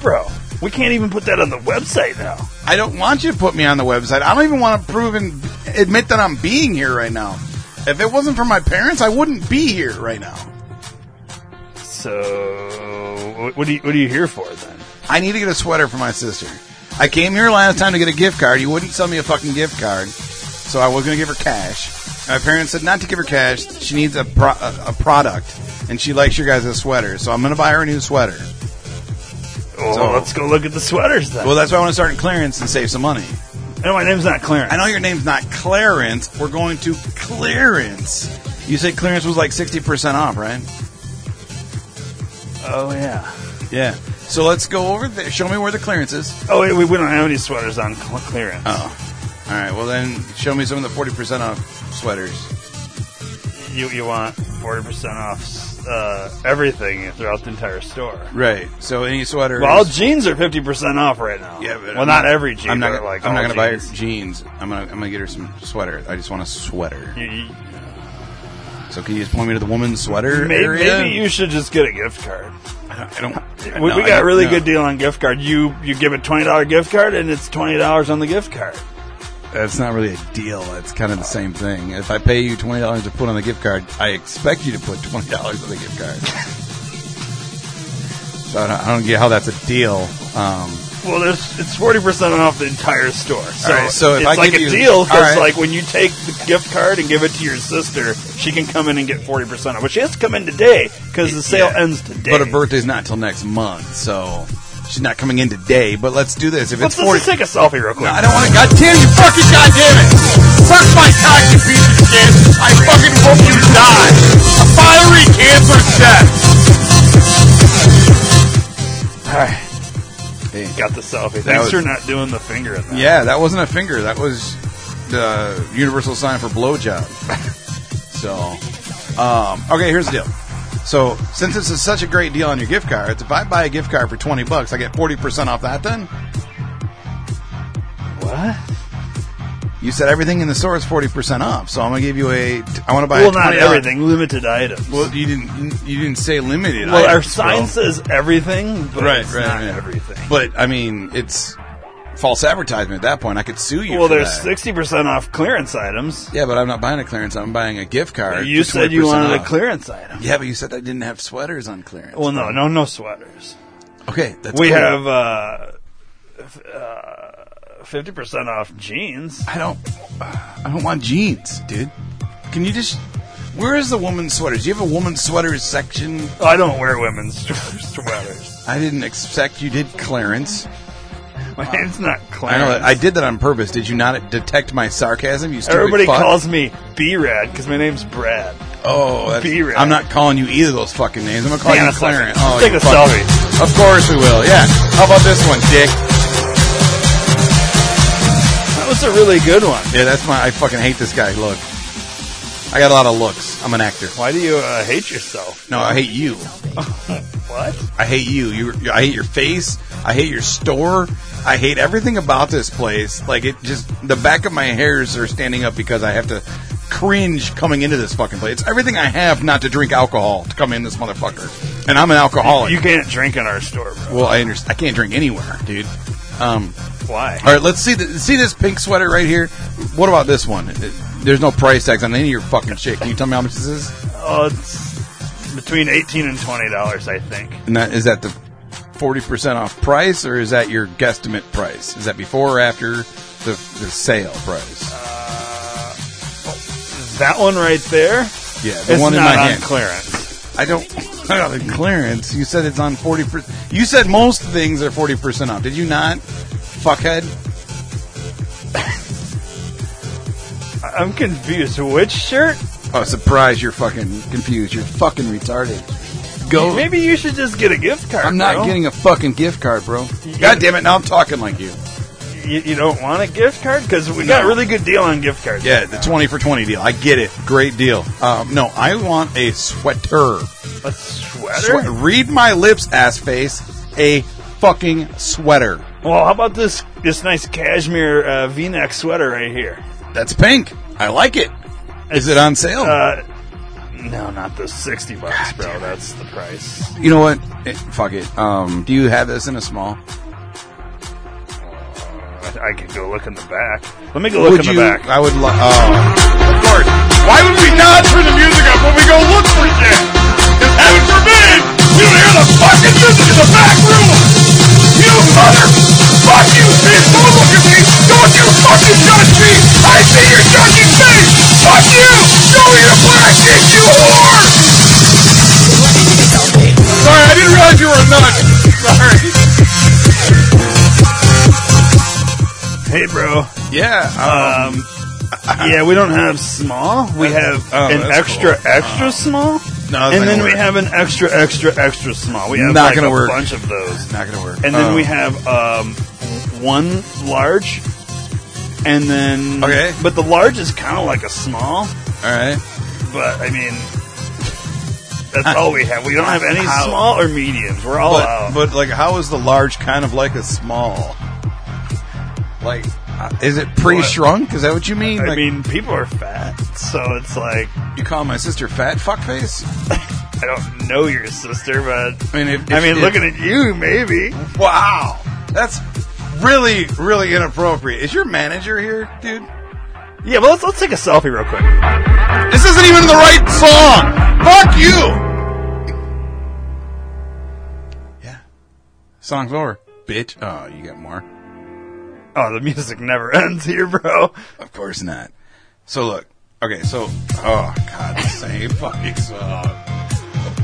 bro. We can't even put that on the website now. I don't want you to put me on the website. I don't even want to prove and admit that I'm being here right now. If it wasn't for my parents, I wouldn't be here right now. So, what are you, what are you here for then? I need to get a sweater for my sister. I came here last time to get a gift card. You wouldn't sell me a fucking gift card, so I was going to give her cash. My parents said not to give her cash. She needs a pro- a, a product, and she likes your guys' sweater. So I'm going to buy her a new sweater. Oh, So- let's go look at the sweaters then. Well, that's why I want to start in clearance and save some money. no, my name's not Clarence. I know your name's not Clarence. We're going to clearance. You said clearance was like 60% off, right? Oh yeah. Yeah. So let's go over there. Show me where the clearance is. Oh wait, we, we don't have any sweaters on cl- clearance. Oh. All right. Well, then show me some of the 40% off sweaters. You you want forty percent off uh, everything throughout the entire store. Right. So any sweater. Well, all jeans are fifty percent off right now. yeah, but well, I'm not, every jean. I'm not. but gonna- like I'm not all to buy her jeans. jeans. I'm gonna. I'm gonna get her some sweater. I just want a sweater. You- you- So can you just point me to the woman's sweater maybe, area? maybe you should just get a gift card. I don't. I We, no, we got a really know. good deal on gift card. You you give a twenty dollar gift card and it's twenty dollars on the gift card. That's not really a deal. It's kind of the same thing. If I pay you twenty dollars to put on the gift card, I expect you to put twenty dollars on the gift card. [LAUGHS] so I don't, I don't get how that's a deal. Um, Well, there's it's forty percent off the entire store. So, right, so if it's I like give a you- deal because right. like when you take the gift card and give it to your sister, she can come in and get forty percent off. But she has to come in today because the sale Yeah. ends today. But her birthday's not till next month, so she's not coming in today. But let's do this. If Let's, it's let's forty, just take a selfie real quick. no, I don't want to. God damn you! Fucking goddamn it! Suck my cock, you piece of shit! I fucking hope you die a fiery cancer's death. All right. [LAUGHS] Got the selfie. That Thanks was- for not doing the finger in that. Yeah, that wasn't a finger. That was the universal sign for blowjob. [LAUGHS] so, um, okay, here's the deal. So, since this is such a great deal on your gift cards, if I buy a gift card for 20 bucks, I get 40% off that then? What? You said everything in the store is 40% off. So, I'm going to give you a I want to buy Well, not $20 everything. Limited items. Well, you didn't you didn't say limited. Well, our sign bro. says everything, but right, it's right, not right. everything. But I mean, it's false advertisement at that point. I could sue you. well, there's sixty percent off clearance items. Yeah, but I'm not buying a clearance. I'm buying a gift card. You said you 20% wanted a clearance item. Yeah, but you said I didn't have sweaters on clearance. Well, no, no, no sweaters. Okay, that's we cool. have uh, fifty percent off jeans. I don't. I don't want jeans, dude. Can you just? Where is the woman's sweaters? Do you have a woman's sweaters section? I don't wear women's [LAUGHS] sweaters. I didn't expect you did clearance. [LAUGHS] My name's not I Clarence. know that. I did that on purpose. Did you not detect my sarcasm? You stupid Everybody fuck? calls me B-Rad because my name's Brad. Oh, that's, B-Rad. I'm not calling you either of those fucking names. I'm gonna call you. Clarence. Oh, take a selfie. Of course we will. Yeah. How about this one, Dick? That was a really good one. Yeah, that's my. I fucking hate this guy. Look, I got a lot of looks. I'm an actor. Why do you uh, hate yourself? No, I hate you. [LAUGHS] What? I hate you. You. I hate your face. I hate your store. I hate everything about this place. Like it just the back of my hairs are standing up because I have to cringe coming into this fucking place. It's everything I have not to drink alcohol to come in this motherfucker. And I'm an alcoholic. You can't drink in our store, bro. well, I understand. I can't drink anywhere, dude. Um, Why? all right, let's see. The, see this pink sweater right here. What about this one? It- There's no price tags on any of your fucking shit. Can you tell me how much this is? Oh, it's between eighteen and twenty dollars, I think. And that is that the forty percent off price, or is that your guesstimate price? Is that before or after the the sale price? That one right there Yeah, the is one in not my on hand. clearance. I don't. [LAUGHS] I got the clearance. You said it's on forty percent. You said most things are forty percent off. Did you not? Fuckhead. [LAUGHS] I'm confused. Which shirt? Oh, surprise! You're fucking confused. You're fucking retarded. Go. Maybe you should just get a gift card. I'm not bro. getting a fucking gift card, bro. God damn it! Now I'm talking like you. You, you don't want a gift card because we got a No. really good deal on gift cards. Yeah, the twenty for twenty deal. I get it. Great deal. Um, no, I want a sweater. a sweater. Swe- read my lips, ass face. A fucking sweater. Well, how about this this nice cashmere uh, V-neck sweater right here? That's pink. I like it. Is it on sale? Uh, no, not the sixty bucks, bro. That's the price. you know what? Eh, fuck it. Um, do you have this in a small? I, could go look in the back. Let me go look would in you? the back. I would. love. oh, of course. Why would we not turn the music up when we go look for shit? Because heaven forbid you hear the fucking music in the back room. You mother. Fuck you, bitch. Don't look at me. Don't you fucking judge me. I see your judging face. Fuck you. Show me the plastic, you whore. Sorry, I didn't realize you were a nut. Sorry. Hey, bro. Yeah. Um, Um, yeah, we don't have small. We have Oh, an extra cool. extra small, no, and then we work. have an extra extra extra small. We have Not like gonna a work. bunch of those. not gonna work. And then Oh. we have um, one large, and then Okay. But the large is kind of like a small. All right. But I mean, that's all we have. We don't have any How- small or mediums. We're all But, out. but like, how is the large kind of like a small? Like, uh, is it pre-shrunk? Is that what you mean? I like, mean, people are fat, so it's like you call my sister fat fuckface? [LAUGHS] I don't know your sister, but I mean, if, I mean, if- looking at you, maybe. wow, that's really, really inappropriate. Is your manager here, dude? Yeah, but let's let's take a selfie real quick. This isn't even the right song. Fuck you. Yeah, song's over, bitch. Oh, you got more. Oh, the music never [LAUGHS] ends here, bro. Of course not. So look, okay, so oh god, the same fucking song.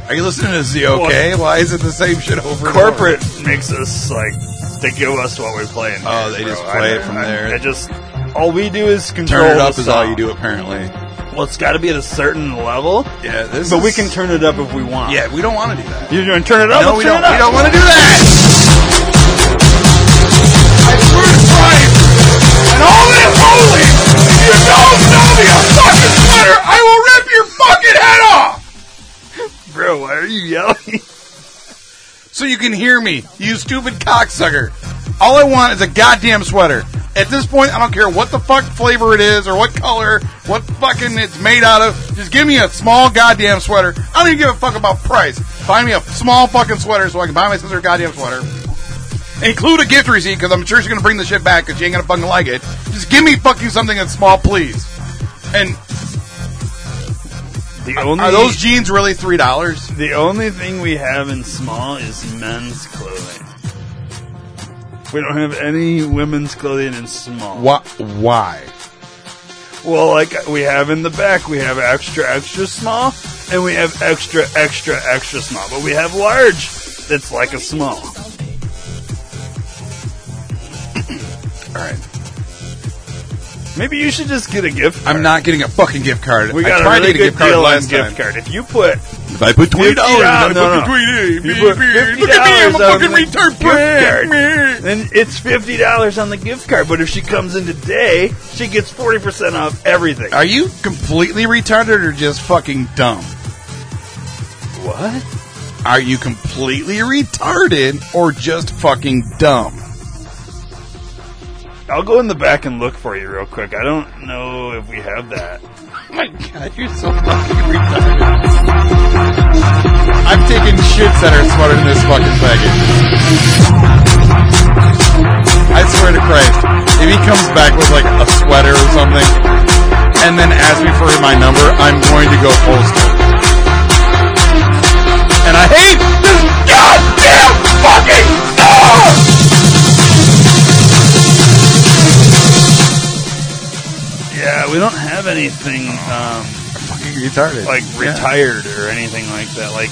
Are you listening to Z OK? Why is it the same shit over and over? Corporate makes us like they give us what we play. In Oh, they bro. just play I- it from I- there. I just all we do is control. Turn it up is all you do apparently. Well, it's got to be at a certain level, Yeah, this. but we can turn it up if we want. Yeah, we don't want to do that. you're going to turn it up. no, we don't. It. We don't want to do that. and all that holy. If you don't sell me a fucking sweater, I will rip your fucking head off. Bro, why are you yelling? so you can hear me, you stupid cocksucker. All I want is a goddamn sweater. At this point, I don't care what the fuck flavor it is or what color, what fucking it's made out of. Just give me a small goddamn sweater. I don't even give a fuck about price. Find me a small fucking sweater so I can buy my sister a goddamn sweater. Include a gift receipt because I'm sure she's gonna bring the shit back because she ain't gonna fucking like it. Just give me fucking something that's small, please. And The only are those jeans really three dollars? the only thing we have in small is men's clothing. We don't have any women's clothing in small. What? Why? Well, like we have in the back, we have extra extra small, and we have extra extra extra small. But we have large. That's like a small. All right. Maybe you should just get a gift. Card. I'm not getting a fucking gift card. We I got tried a really to get a good gift card deal on last gift time. card. If you put If I put twenty dollars, $50, I no, no. twenty. You put $50 Look at me, I'm a on fucking the retard gift prick. card. then it's fifty dollars on the gift card. But if she comes in today, she gets forty percent off everything. Are you completely retarded or just fucking dumb? what? Are you completely retarded or just fucking dumb? I'll go in the back and look for you real quick. I don't know if we have that. Oh [LAUGHS] my god, you're so fucking retarded. I'm taking shits that are smarter than this fucking faggot. I swear to Christ, if he comes back with like a sweater or something, and then asks me for my number, I'm going to go postal. And I hate this goddamn fucking dog! We don't have anything um, Fucking retarded. like Yeah. retired or anything like that. Like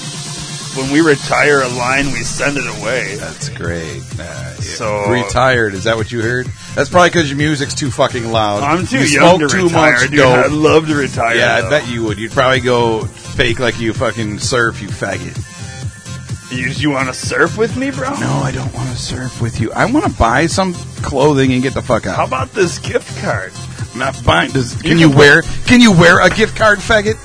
when we retire a line, we send it away. That's great. Uh, yeah. So- retired. Is that what you heard? That's probably because your music's too fucking loud. I'm too you young smoke to too retire, much dude. I'd love to retire. Yeah, I bet you would. You'd probably go fake like you fucking surf, you faggot. You, you want to surf with me, bro? No, I don't want to surf with you. I want to buy some clothing and get the fuck out. How about this gift card? Not buying. Does, can can you wear? Can you wear a gift card, faggot?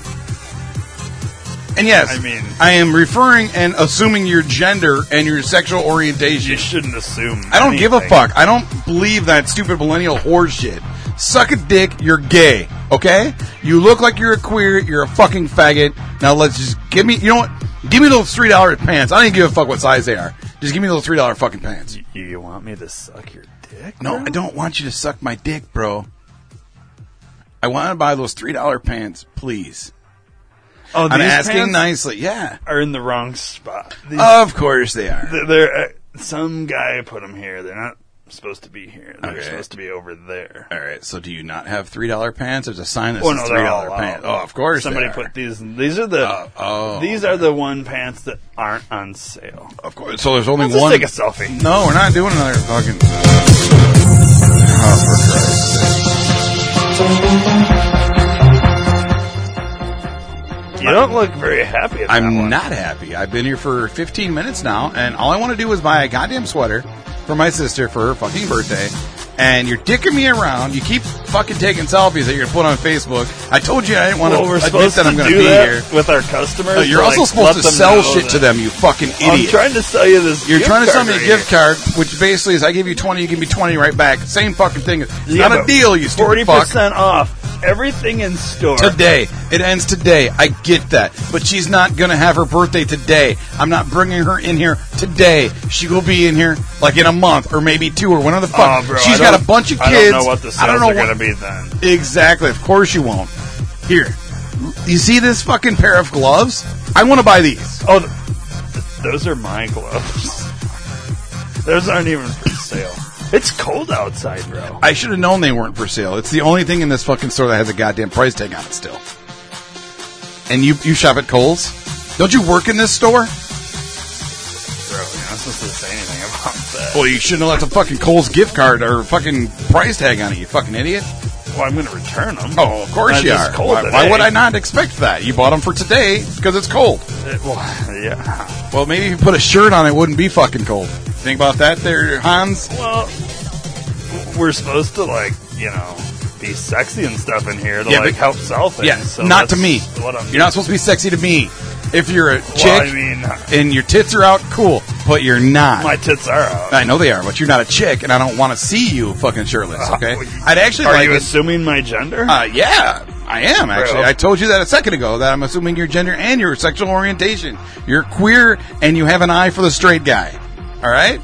And yes, I mean- I am referring and assuming your gender and your sexual orientation. You shouldn't assume. I don't give a fuck. I don't believe that stupid millennial whore shit. Suck a dick, you're gay, okay? You look like you're a queer, you're a fucking faggot. Now let's just give me, you know what? Give me those three dollar pants. I don't even give a fuck what size they are. Just give me those three dollar fucking pants. You, you want me to suck your dick? No, bro? I don't want you to suck my dick, bro. I want to buy those three dollar pants, please. Oh, I'm asking pants nicely. Yeah, Are in the wrong spot. These, of course they are. they're, they're, uh, some guy put them here. They're not supposed to be here. They're Okay. supposed to be over there. All right. So, do you not have three dollar pants? There's a sign that Well, says no, three they're all dollar out. pants. Oh, of course. Somebody they are. put these. These are the. Oh, oh, these are the one pants that aren't on sale. Of course. So there's only Let's just one. take a selfie. no, we're not doing another fucking. [LAUGHS] Oh, for Christ's sake. You don't look very happy. At I'm not happy. I've been here for 15 minutes now, and all I want to do is buy a goddamn sweater for my sister for her fucking birthday. And you're dicking me around. You keep fucking taking selfies that you're gonna put on Facebook. I told you I didn't want Well, to admit that I'm going to be here. with our customers. Uh, you're also like, supposed to sell shit to them, you fucking I'm idiot. trying to sell you this. You're trying to sell me a gift here. card, which basically is I give you 20, you give me 20 right back. Same fucking thing. It's Yeah, not a deal, you stupid Forty fuck. percent off everything in store. Today. It ends today. I get that. But she's not going to have her birthday today. I'm not bringing her in here today. She will be in here like in a month or maybe two or of the fuck. Oh, bro, she's I got a bunch of I kids. don't know what the sales I don't know are what- going to be then. Exactly. Of course you won't. Here. You see this fucking pair of gloves? I want to buy these. Oh, th- th- those are my gloves. [LAUGHS] those aren't even for sale. It's cold outside, bro. I should have known they weren't for sale. It's the only thing in this fucking store that has a goddamn price tag on it still. And you you shop at Kohl's? Don't you work in this store? Bro, you're not supposed to say anything about that. Well, you shouldn't have left a fucking Kohl's gift card or fucking price tag on it, you fucking idiot. Well, I'm going to return them. Oh, of course you are. cold Why, why would I not expect that? You bought them for today because it's cold. It- well, yeah. Well, maybe if you put a shirt on, it wouldn't be fucking cold. Think about that, there, Hans. Well, we're supposed to like, you know, be sexy and stuff in here to Yeah, like but- help sell things. Yeah, so not to me. You're not supposed to be sexy to me. If you're a chick Well, I mean, and your tits are out, cool. but you're not. My tits are out. I know they are, but you're not a chick, and I don't want to see you fucking shirtless. Okay, Oh, I'd actually Are like you it- assuming my gender? Uh, yeah, I am actually. Bro. I told you that a second ago that I'm assuming your gender and your sexual orientation. You're queer and you have an eye for the straight guy. All right.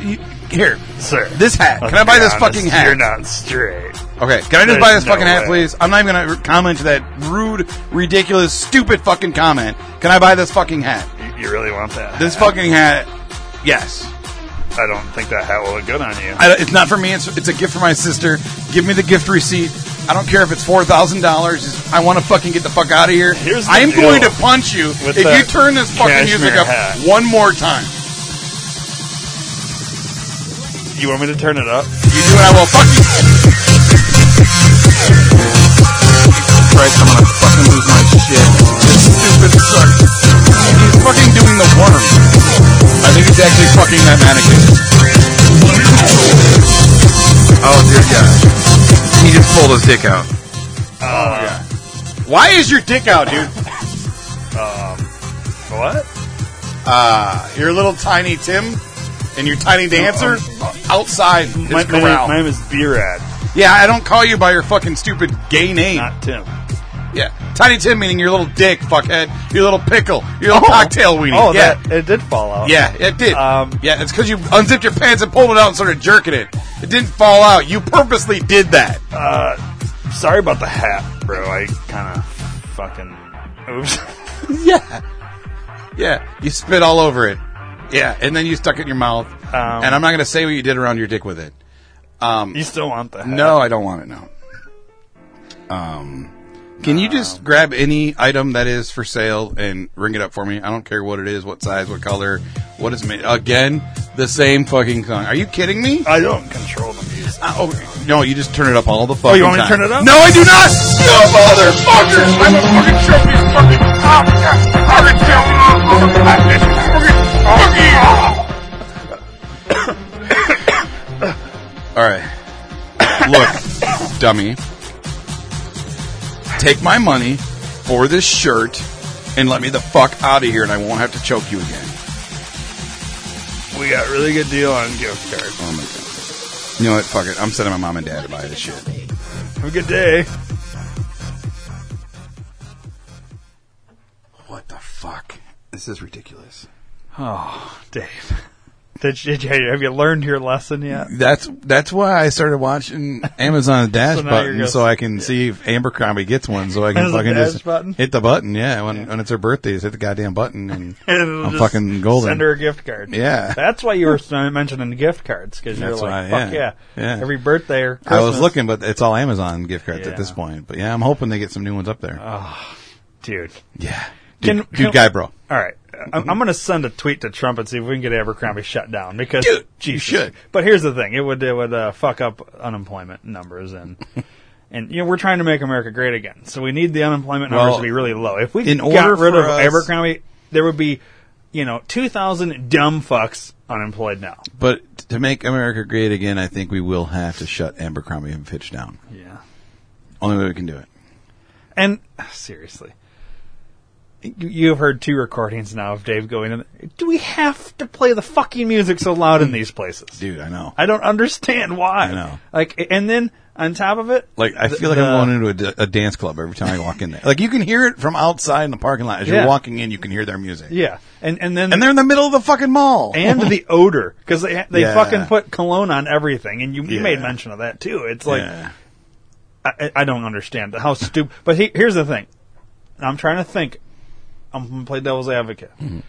You- Here, Sir. this hat. let's Can I buy this honest, fucking hat? You're not straight. Okay, can I just There's buy this no fucking hat, way. please? I'm not even gonna comment to that rude, ridiculous, stupid fucking comment. Can I buy this fucking hat? You, you really want that? This hat? fucking hat. Yes. I don't think that hat will look good on you. I, it's not for me. It's, it's a gift for my sister. Give me the gift receipt. I don't care if it's four thousand dollars. I want to fucking get the fuck out of here. Here's the I am deal going to punch you with if that you turn this fucking music up hat. one more time. You want me to turn it up? You do, and I will fuck you. Christ, I'm gonna fucking lose my shit. This stupid suck. He's fucking doing the worm. I think he's actually fucking that mannequin. Oh dear God. He just pulled his dick out. oh my God. Why is your dick out, dude? um, What? Uh, your little tiny Tim and your tiny dancer outside his My, my, corral. name, my name is B-Rad, yeah, I don't call you by your fucking stupid gay name. not Tim. Tiny Tim meaning your little dick, fuckhead, your little pickle, your little cocktail weenie. Oh, yeah, that it did fall out. yeah, it did. Um, yeah, it's because you unzipped your pants and pulled it out and started jerking it. It didn't fall out. You purposely did that. Uh, sorry about the hat, bro. I kind of fucking. Oops. [LAUGHS] yeah, yeah. You spit all over it. Yeah, and then you stuck it in your mouth. Um, and I'm not gonna say what you did around your dick with it. Um, you still want the hat? no, I don't want it. No. Um, can you just grab any item that is for sale and ring it up for me? I don't care what it is, what size, what color, what it's made. Again, the same fucking song. Are you kidding me? I don't control the music. Uh, oh, no, you just turn it up all the fucking time. Oh, you want me to turn it up? No, I do not! You motherfucker! I'm a fucking trophy fucking top fucking Alright. Look, dummy. Take my money for this shirt and let me the fuck out of here and I won't have to choke you again. We got a really good deal on gift cards. Oh my god. You know what? Fuck it. I'm sending my mom and dad to buy this shit. Have a good day. What the fuck? This is ridiculous. Oh, Dave. Did you, [LAUGHS] did you- have you learned your lesson yet? That's that's why I started watching Amazon [LAUGHS] dash So button gonna- so I can see if Amber Abercrombie gets one so I can fucking just button? hit the button. Yeah, when when it's her birthday, just hit the goddamn button and [LAUGHS] I'm fucking golden. Send her a gift card. Yeah. That's why you were mentioning gift cards because you're like, why, fuck yeah. yeah. Yeah. Every birthday or I was looking, but it's all Amazon gift cards at this point. But yeah, I'm hoping they get some new ones up there. Ah, dude. yeah, Can- dude, can- dude guy, bro. All right, I'm, I'm going to send a tweet to Trump and see if we can get Abercrombie shut down because Dude, you Jesus. should. But here's the thing: it would it would uh, fuck up unemployment numbers and. [LAUGHS] And you know we're trying to make America great again, so we need the unemployment numbers Well, to be really low. If we in got order rid for of us- Abercrombie, there would be, you know, two thousand dumb fucks unemployed now. But to make America great again, I think we will have to shut Abercrombie and Fitch down. Yeah, Only way we can do it. and [SIGHS] seriously, you've heard two recordings now of Dave going in. Do we have to play the fucking music so loud in these places? Dude, I know. I don't understand why. I know. Like, and then on top of it, Like I the- feel like I'm going into a dance club every time I walk in there. Like you can hear it from outside in the parking lot as Yeah. you're walking in. You can hear their music, Yeah, and and then and they're in the middle of the fucking mall. and the [LAUGHS] odor because they they Yeah. fucking put cologne on everything, and you, you Yeah. made mention of that too. It's like. I, I don't understand how stupid. But he, here's the thing: I'm trying to think. I'm gonna play devil's advocate. Mm-hmm.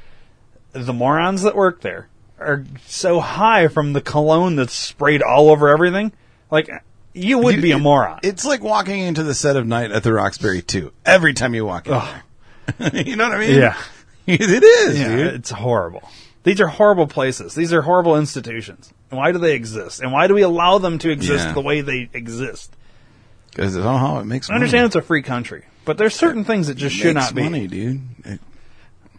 The morons that work there are so high from the cologne that's sprayed all over everything. Like you would Dude, be a moron. It's like walking into the set of Night at the Roxbury too. Every time you walk in there. [LAUGHS] you know what I mean? Yeah. [LAUGHS] it is, Yeah, dude. it's horrible. These are horrible places. These are horrible institutions. And why do they exist? And why do we allow them to exist Yeah. the way they exist? Because somehow it makes. I understand it's a free country, but there's certain things that just should not be. money, dude. It-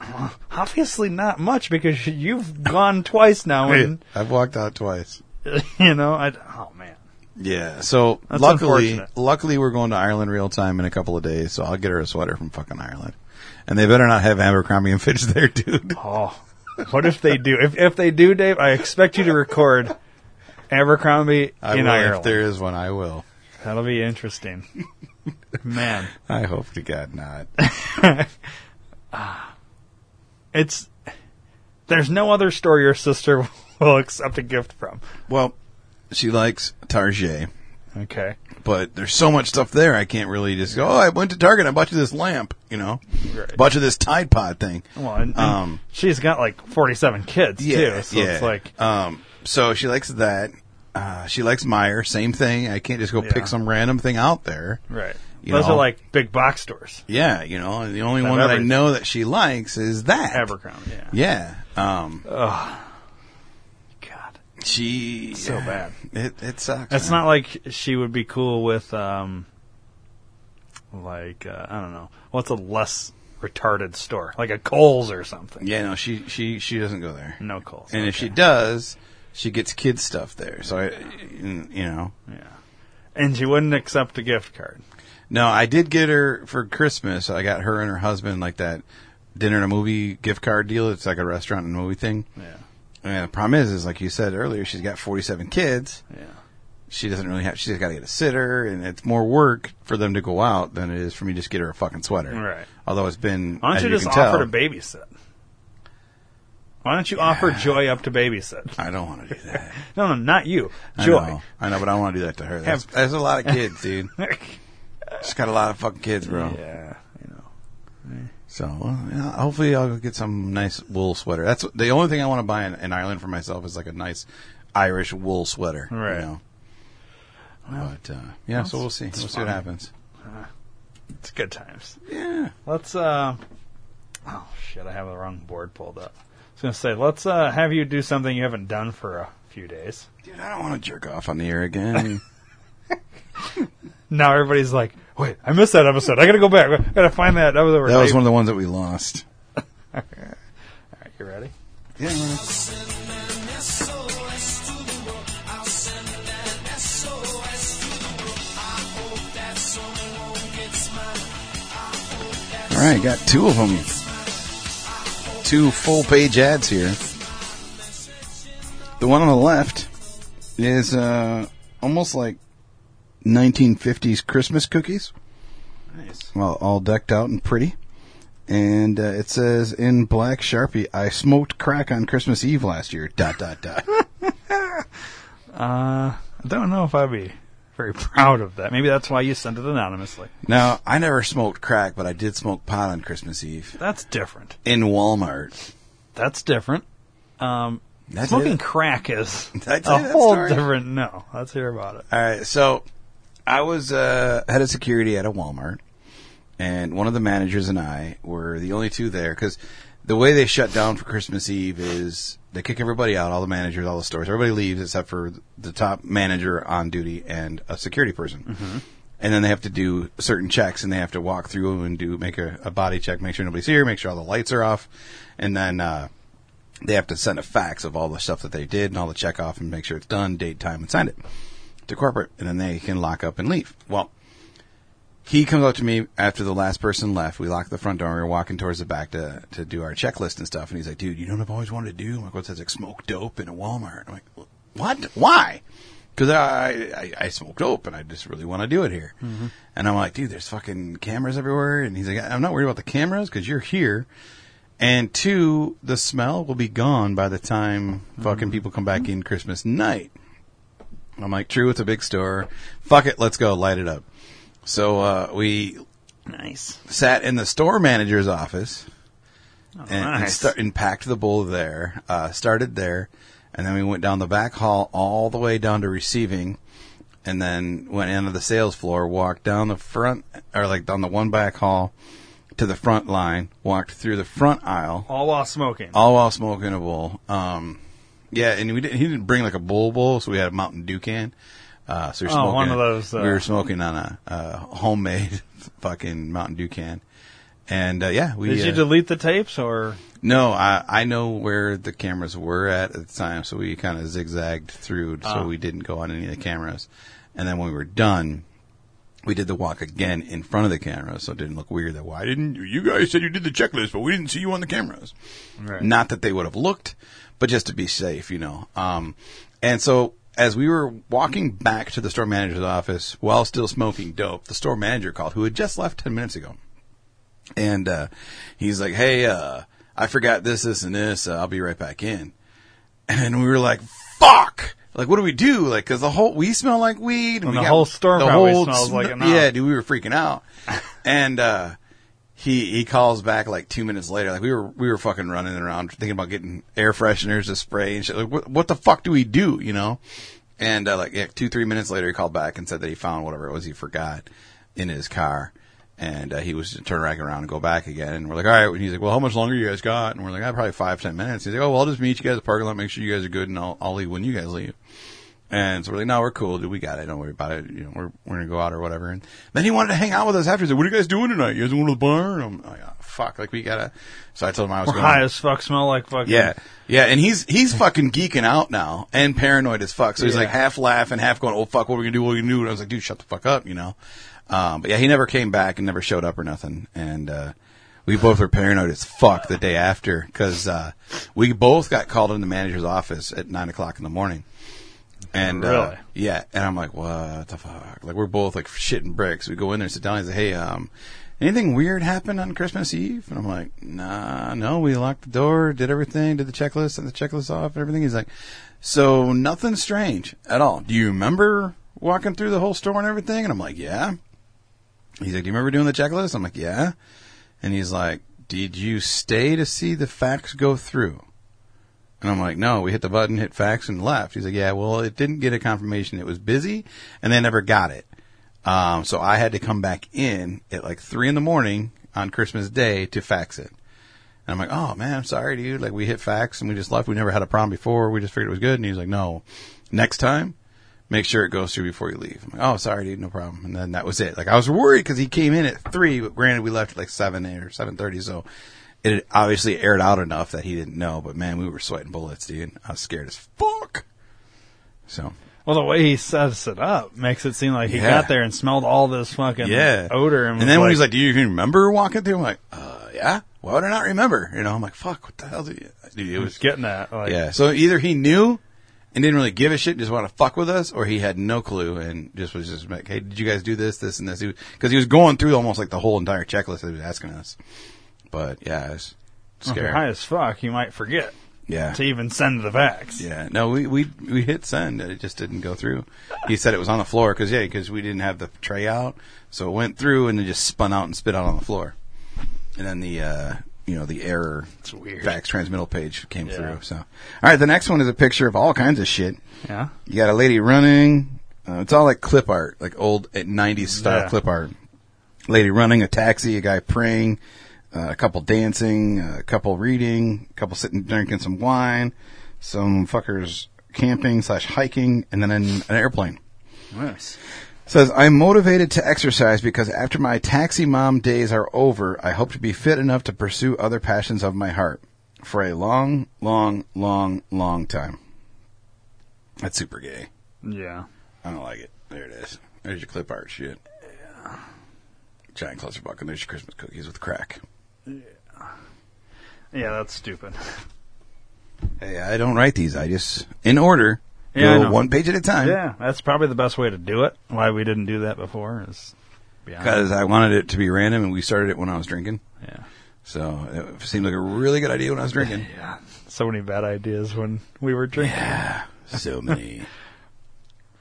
[LAUGHS] Obviously, not much because you've gone twice now, and I've walked out twice. [LAUGHS] you know, I, oh man, Yeah. So That's luckily, unfortunate. luckily we're going to Ireland real time in a couple of days. So I'll get her a sweater from fucking Ireland, and they better not have Abercrombie and Fitch [LAUGHS] there, dude. oh, What if they do? If if they do, Dave, I expect you to record Abercrombie I in will, Ireland. if there is one, I will. That'll be interesting. Man, I hope to God not. [LAUGHS] it's there's no other store your sister [LAUGHS] will accept a gift from. Well, she likes Target, Okay. but there's so much stuff there. I can't really just go. Oh, I went to Target. and I bought you this lamp. You know, Right. bought you this Tide Pod thing. Well, and, and Um, she's got like 47 kids Yeah, too, so yeah. it's like um, so she likes that. Uh, she likes Meijer. Same thing. I can't just go Yeah. pick some random thing out there. right. You Those know. are like big box stores. Yeah, you know, and the only one that I know that she likes is that Abercrombie. Yeah. Yeah. Um, God, she so bad. It it sucks. It's man. not like she would be cool with um, like uh, I don't know, what's a less retarded store, like a Kohl's or something. Yeah, no, she she she doesn't go there. No Kohl's. And if she does, she gets kids stuff there. So I, you know, yeah, and she wouldn't accept a gift card. no, I did get her for Christmas. I got her and her husband like that dinner and a movie gift card deal. It's like a restaurant and movie thing. Yeah, And the problem is, is like you said earlier, she's got forty seven kids. yeah. She doesn't really have. She's got to get a sitter, and it's more work for them to go out than it is for me to just get her a fucking sweater. Right. Although it's been. Why don't you just offer tell, to babysit? Why don't you offer Joy up to babysit? I don't want to do that. [LAUGHS] No, no, not you. I Joy. know, I know, but I want to do that to her. That's, that's a lot of kids, dude. [LAUGHS] She's got a lot of fucking kids, bro. yeah, you know. So well, yeah, hopefully I'll get some nice wool sweater. That's the only thing I want to buy in, in Ireland for myself is like a nice Irish wool sweater. You Right. know? but uh, yeah, so we'll see. We'll see what happens. It's good times. Yeah. Let's uh oh shit, I have the wrong board pulled up. Was gonna say, let's uh have you do something you haven't done for a few days. Dude, I don't want to jerk off on the air again. [LAUGHS] Now everybody's like, wait, I missed that episode. I gotta go back. I gotta find that that was one of the ones that we lost. [LAUGHS] Alright, you ready? Yeah. All right, got two of them. Two full page ads here. The one on the left is uh, almost like 1950s Christmas cookies, Nice. well, all decked out and pretty. And uh, it says in black sharpie, "I smoked crack on Christmas Eve last year." Dot dot dot. [LAUGHS] Uh I don't know if I'd be very proud of that. Maybe that's why you sent it anonymously. now, I never smoked crack, but I did smoke pot on Christmas Eve That's different. in Walmart. That's different. Um That's smoking it? crack is [LAUGHS] a whole story? different no. Let's hear about it. All right, so I was uh, head of security at a Walmart, and one of the managers and I were the only two there because the way they shut down for Christmas Eve is they kick everybody out, all the managers, all the stores, everybody leaves except for the top manager on duty and a security person. And then they have to do certain checks, and they have to walk through and do make a, a body check, make sure nobody's here, make sure all the lights are off, and then uh, they have to send a fax of all the stuff that they did and all the check off and make sure it's done, date, time, and send it to corporate, and then they can lock up and leave. Well, he comes up to me after the last person left. We locked the front door. and We were walking towards the back to to do our checklist and stuff. And he's like, "Dude, you know what I've always wanted to do? I'm like, what's that? It's like smoke dope in a Walmart." I'm like, "What? Why?" Because I, I I smoke dope and I just really want to do it here. Mm-hmm. And I'm like, "Dude, there's fucking cameras everywhere." And he's like, "I'm not worried about the cameras because you're here." And two, the smell will be gone by the time fucking mm-hmm. people come back in Christmas night. I'm like, true, it's a big store. Fuck it, let's go, light it up. So uh, we Nice. sat in the store manager's office and, and, nice. start, and packed the bowl there. Uh, started there, and then we went down the back hall all the way down to receiving, and then went into the sales floor. Walked down the front, or like down the one back hall to the front line. Walked through the front aisle All while smoking. all while smoking a bowl. Um, yeah, and we didn't, he didn't bring like a bowl bowl, so we had a Mountain Dew can. Uh, so we were Oh, smoking, one of those, uh, we were smoking on a, a homemade [LAUGHS] fucking Mountain Dew can. And uh, yeah, we. Did you uh, delete the tapes or? no, I I know where the cameras were at at the time, so we kind of zigzagged through, so Ah. we didn't go on any of the cameras. And then when we were done, we did the walk again in front of the camera, so it didn't look weird. That why didn't you? You guys said you did the checklist, but we didn't see you on the cameras. Right. Not that they would have looked, but just to be safe, you know. Um, and so as we were walking back to the store manager's office while still smoking dope, the store manager called, who had just left ten minutes ago, and uh, he's like, "Hey, uh, I forgot this, this, and this. Uh, I'll be right back in." And we were like, "Fuck!" Like, what do we do? Like, cause the whole, we smell like weed. And And we the got- whole store probably smells like it now. Yeah, dude, we were freaking out. [LAUGHS] and, uh, he, he calls back like two minutes later. Like, we were, we were fucking running around thinking about getting air fresheners to spray and shit. Like, what, what the fuck do we do? You know? And, uh, like, yeah, two, three minutes later, he called back and said that he found whatever it was he forgot in his car. And, uh, he was to turn back around and go back again. And we're like, all right. And he's like, well, how much longer you guys got? And we're like, ah, probably five, ten minutes. He's like, oh, well, I'll just meet you guys at the parking lot, make sure you guys are good, and I'll, I'll leave when you guys leave. And so we're like, no, we're cool, dude. We got it. Don't worry about it. You know, we're, we're gonna go out or whatever. And then he wanted to hang out with us after. He's like, what are you guys doing tonight? You guys going to the bar? And I'm like, oh, fuck, like we gotta. So I told him I was We're going. high as fuck, smell like fucking. Yeah, yeah, and he's he's fucking geeking out now and paranoid as fuck. So he's Yeah. like half laughing, half going, "Oh fuck, what are we gonna do? What are we gonna do?" And I was like, "Dude, shut the fuck up," you know. Um, but yeah, he never came back and never showed up or nothing. And uh, we both were paranoid as fuck the day after because uh, we both got called in the manager's office at nine o'clock in the morning. And uh, yeah, and I'm like, what the fuck? Like we're both like shitting bricks. We go in there, sit down, and say, hey, um, anything weird happened on Christmas Eve? And I'm like, nah, no. We locked the door, did everything, did the checklist, sent the checklist off, and everything. He's like, so nothing strange at all. Do you remember walking through the whole store and everything? And I'm like, yeah. He's like, do you remember doing the checklist? I'm like, yeah. And he's like, did you stay to see the facts go through? And I'm like, no, we hit the button, hit fax, and left. He's like, yeah, well, it didn't get a confirmation. It was busy, and they never got it. Um, so I had to come back in at like three in the morning on Christmas Day to fax it. And I'm like, oh man, I'm sorry, dude. Like we hit fax and we just left. We never had a problem before. We just figured it was good. And he's like, no, next time, make sure it goes through before you leave. I'm like, oh, sorry, dude, no problem. And then that was it. Like I was worried because he came in at three. But granted, we left at like seven or seven thirty, so it obviously aired out enough that he didn't know. But man, we were sweating bullets, dude. I was scared as fuck. So Well, the way he sets it up makes it seem like he Yeah. got there and smelled all this fucking yeah, odor. And, And then when he's like, "Do you even remember walking through?" I'm like, "Uh, yeah. Why would I not remember?" You know, I'm like, "Fuck, what the hell did you?" It he was getting that. Like, yeah. So either he knew and didn't really give a shit, just want to fuck with us, or he had no clue and just was just like, "Hey, did you guys do this, this, and this?" Because he was going through almost like the whole entire checklist that he was asking us. But yeah, it's If you're scary. high as fuck, you might forget Yeah. to even send the fax. Yeah, no, we we we hit send. It just didn't go through. He said it was on the floor because yeah, because we didn't have the tray out, so it went through and then just spun out and spit out on the floor. And then the uh, you know the error weird. fax transmittal page came Yeah. through. So all right, the next one is a picture of all kinds of shit. Yeah. You got a lady running. Uh, it's all like clip art, like old uh, '90s style Yeah. clip art. Lady running, a taxi, a guy praying, uh, a couple dancing, a couple reading, a couple sitting drinking some wine, some fuckers camping slash hiking, and then an, an airplane. Nice. Says, I'm motivated to exercise because after my taxi mom days are over, I hope to be fit enough to pursue other passions of my heart for a long, long, long, long time. That's super gay. Yeah. I don't like it. There it is. There's your clip art shit. Yeah. Giant clusterbuck, and there's your Christmas cookies with crack. Yeah, that's stupid. Hey, I don't write these. I just, in order, Yeah, go one page at a time. Yeah, that's probably the best way to do it. Why we didn't do that before is. Because I wanted it to be random, and we started it when I was drinking. Yeah. So it seemed like a really good idea when I was drinking. [LAUGHS] Yeah. So many bad ideas when we were drinking. Yeah, so [LAUGHS] many.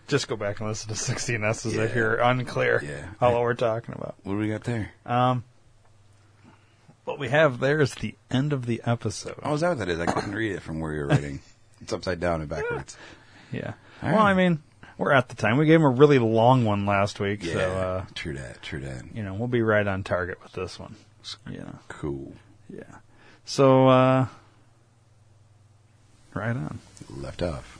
Just go back and listen to 16S Yeah. if you're unclear Yeah. how what we're talking about. what do we got there? Um, what we have there is the end of the episode. Oh, is that what that is? I couldn't read it from where you're writing. [LAUGHS] It's upside down and backwards. Yeah. All well, right. I mean, we're at the time. We gave him a really long one last week, Yeah, so uh, true that, true that. you know we'll be right on target with this one. Know, Cool. yeah. So, uh, right on. Left off.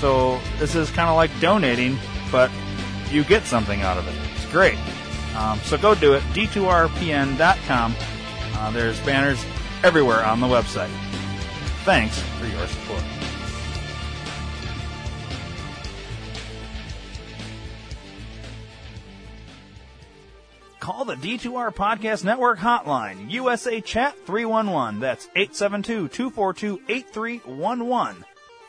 So this is kind of like donating, but you get something out of it. It's great. Um, so go do it. D2RPN.com. Uh, there's banners everywhere on the website. Thanks for your support. Call the D2R Podcast Network hotline, USA Chat 311. That's 872 242 8311.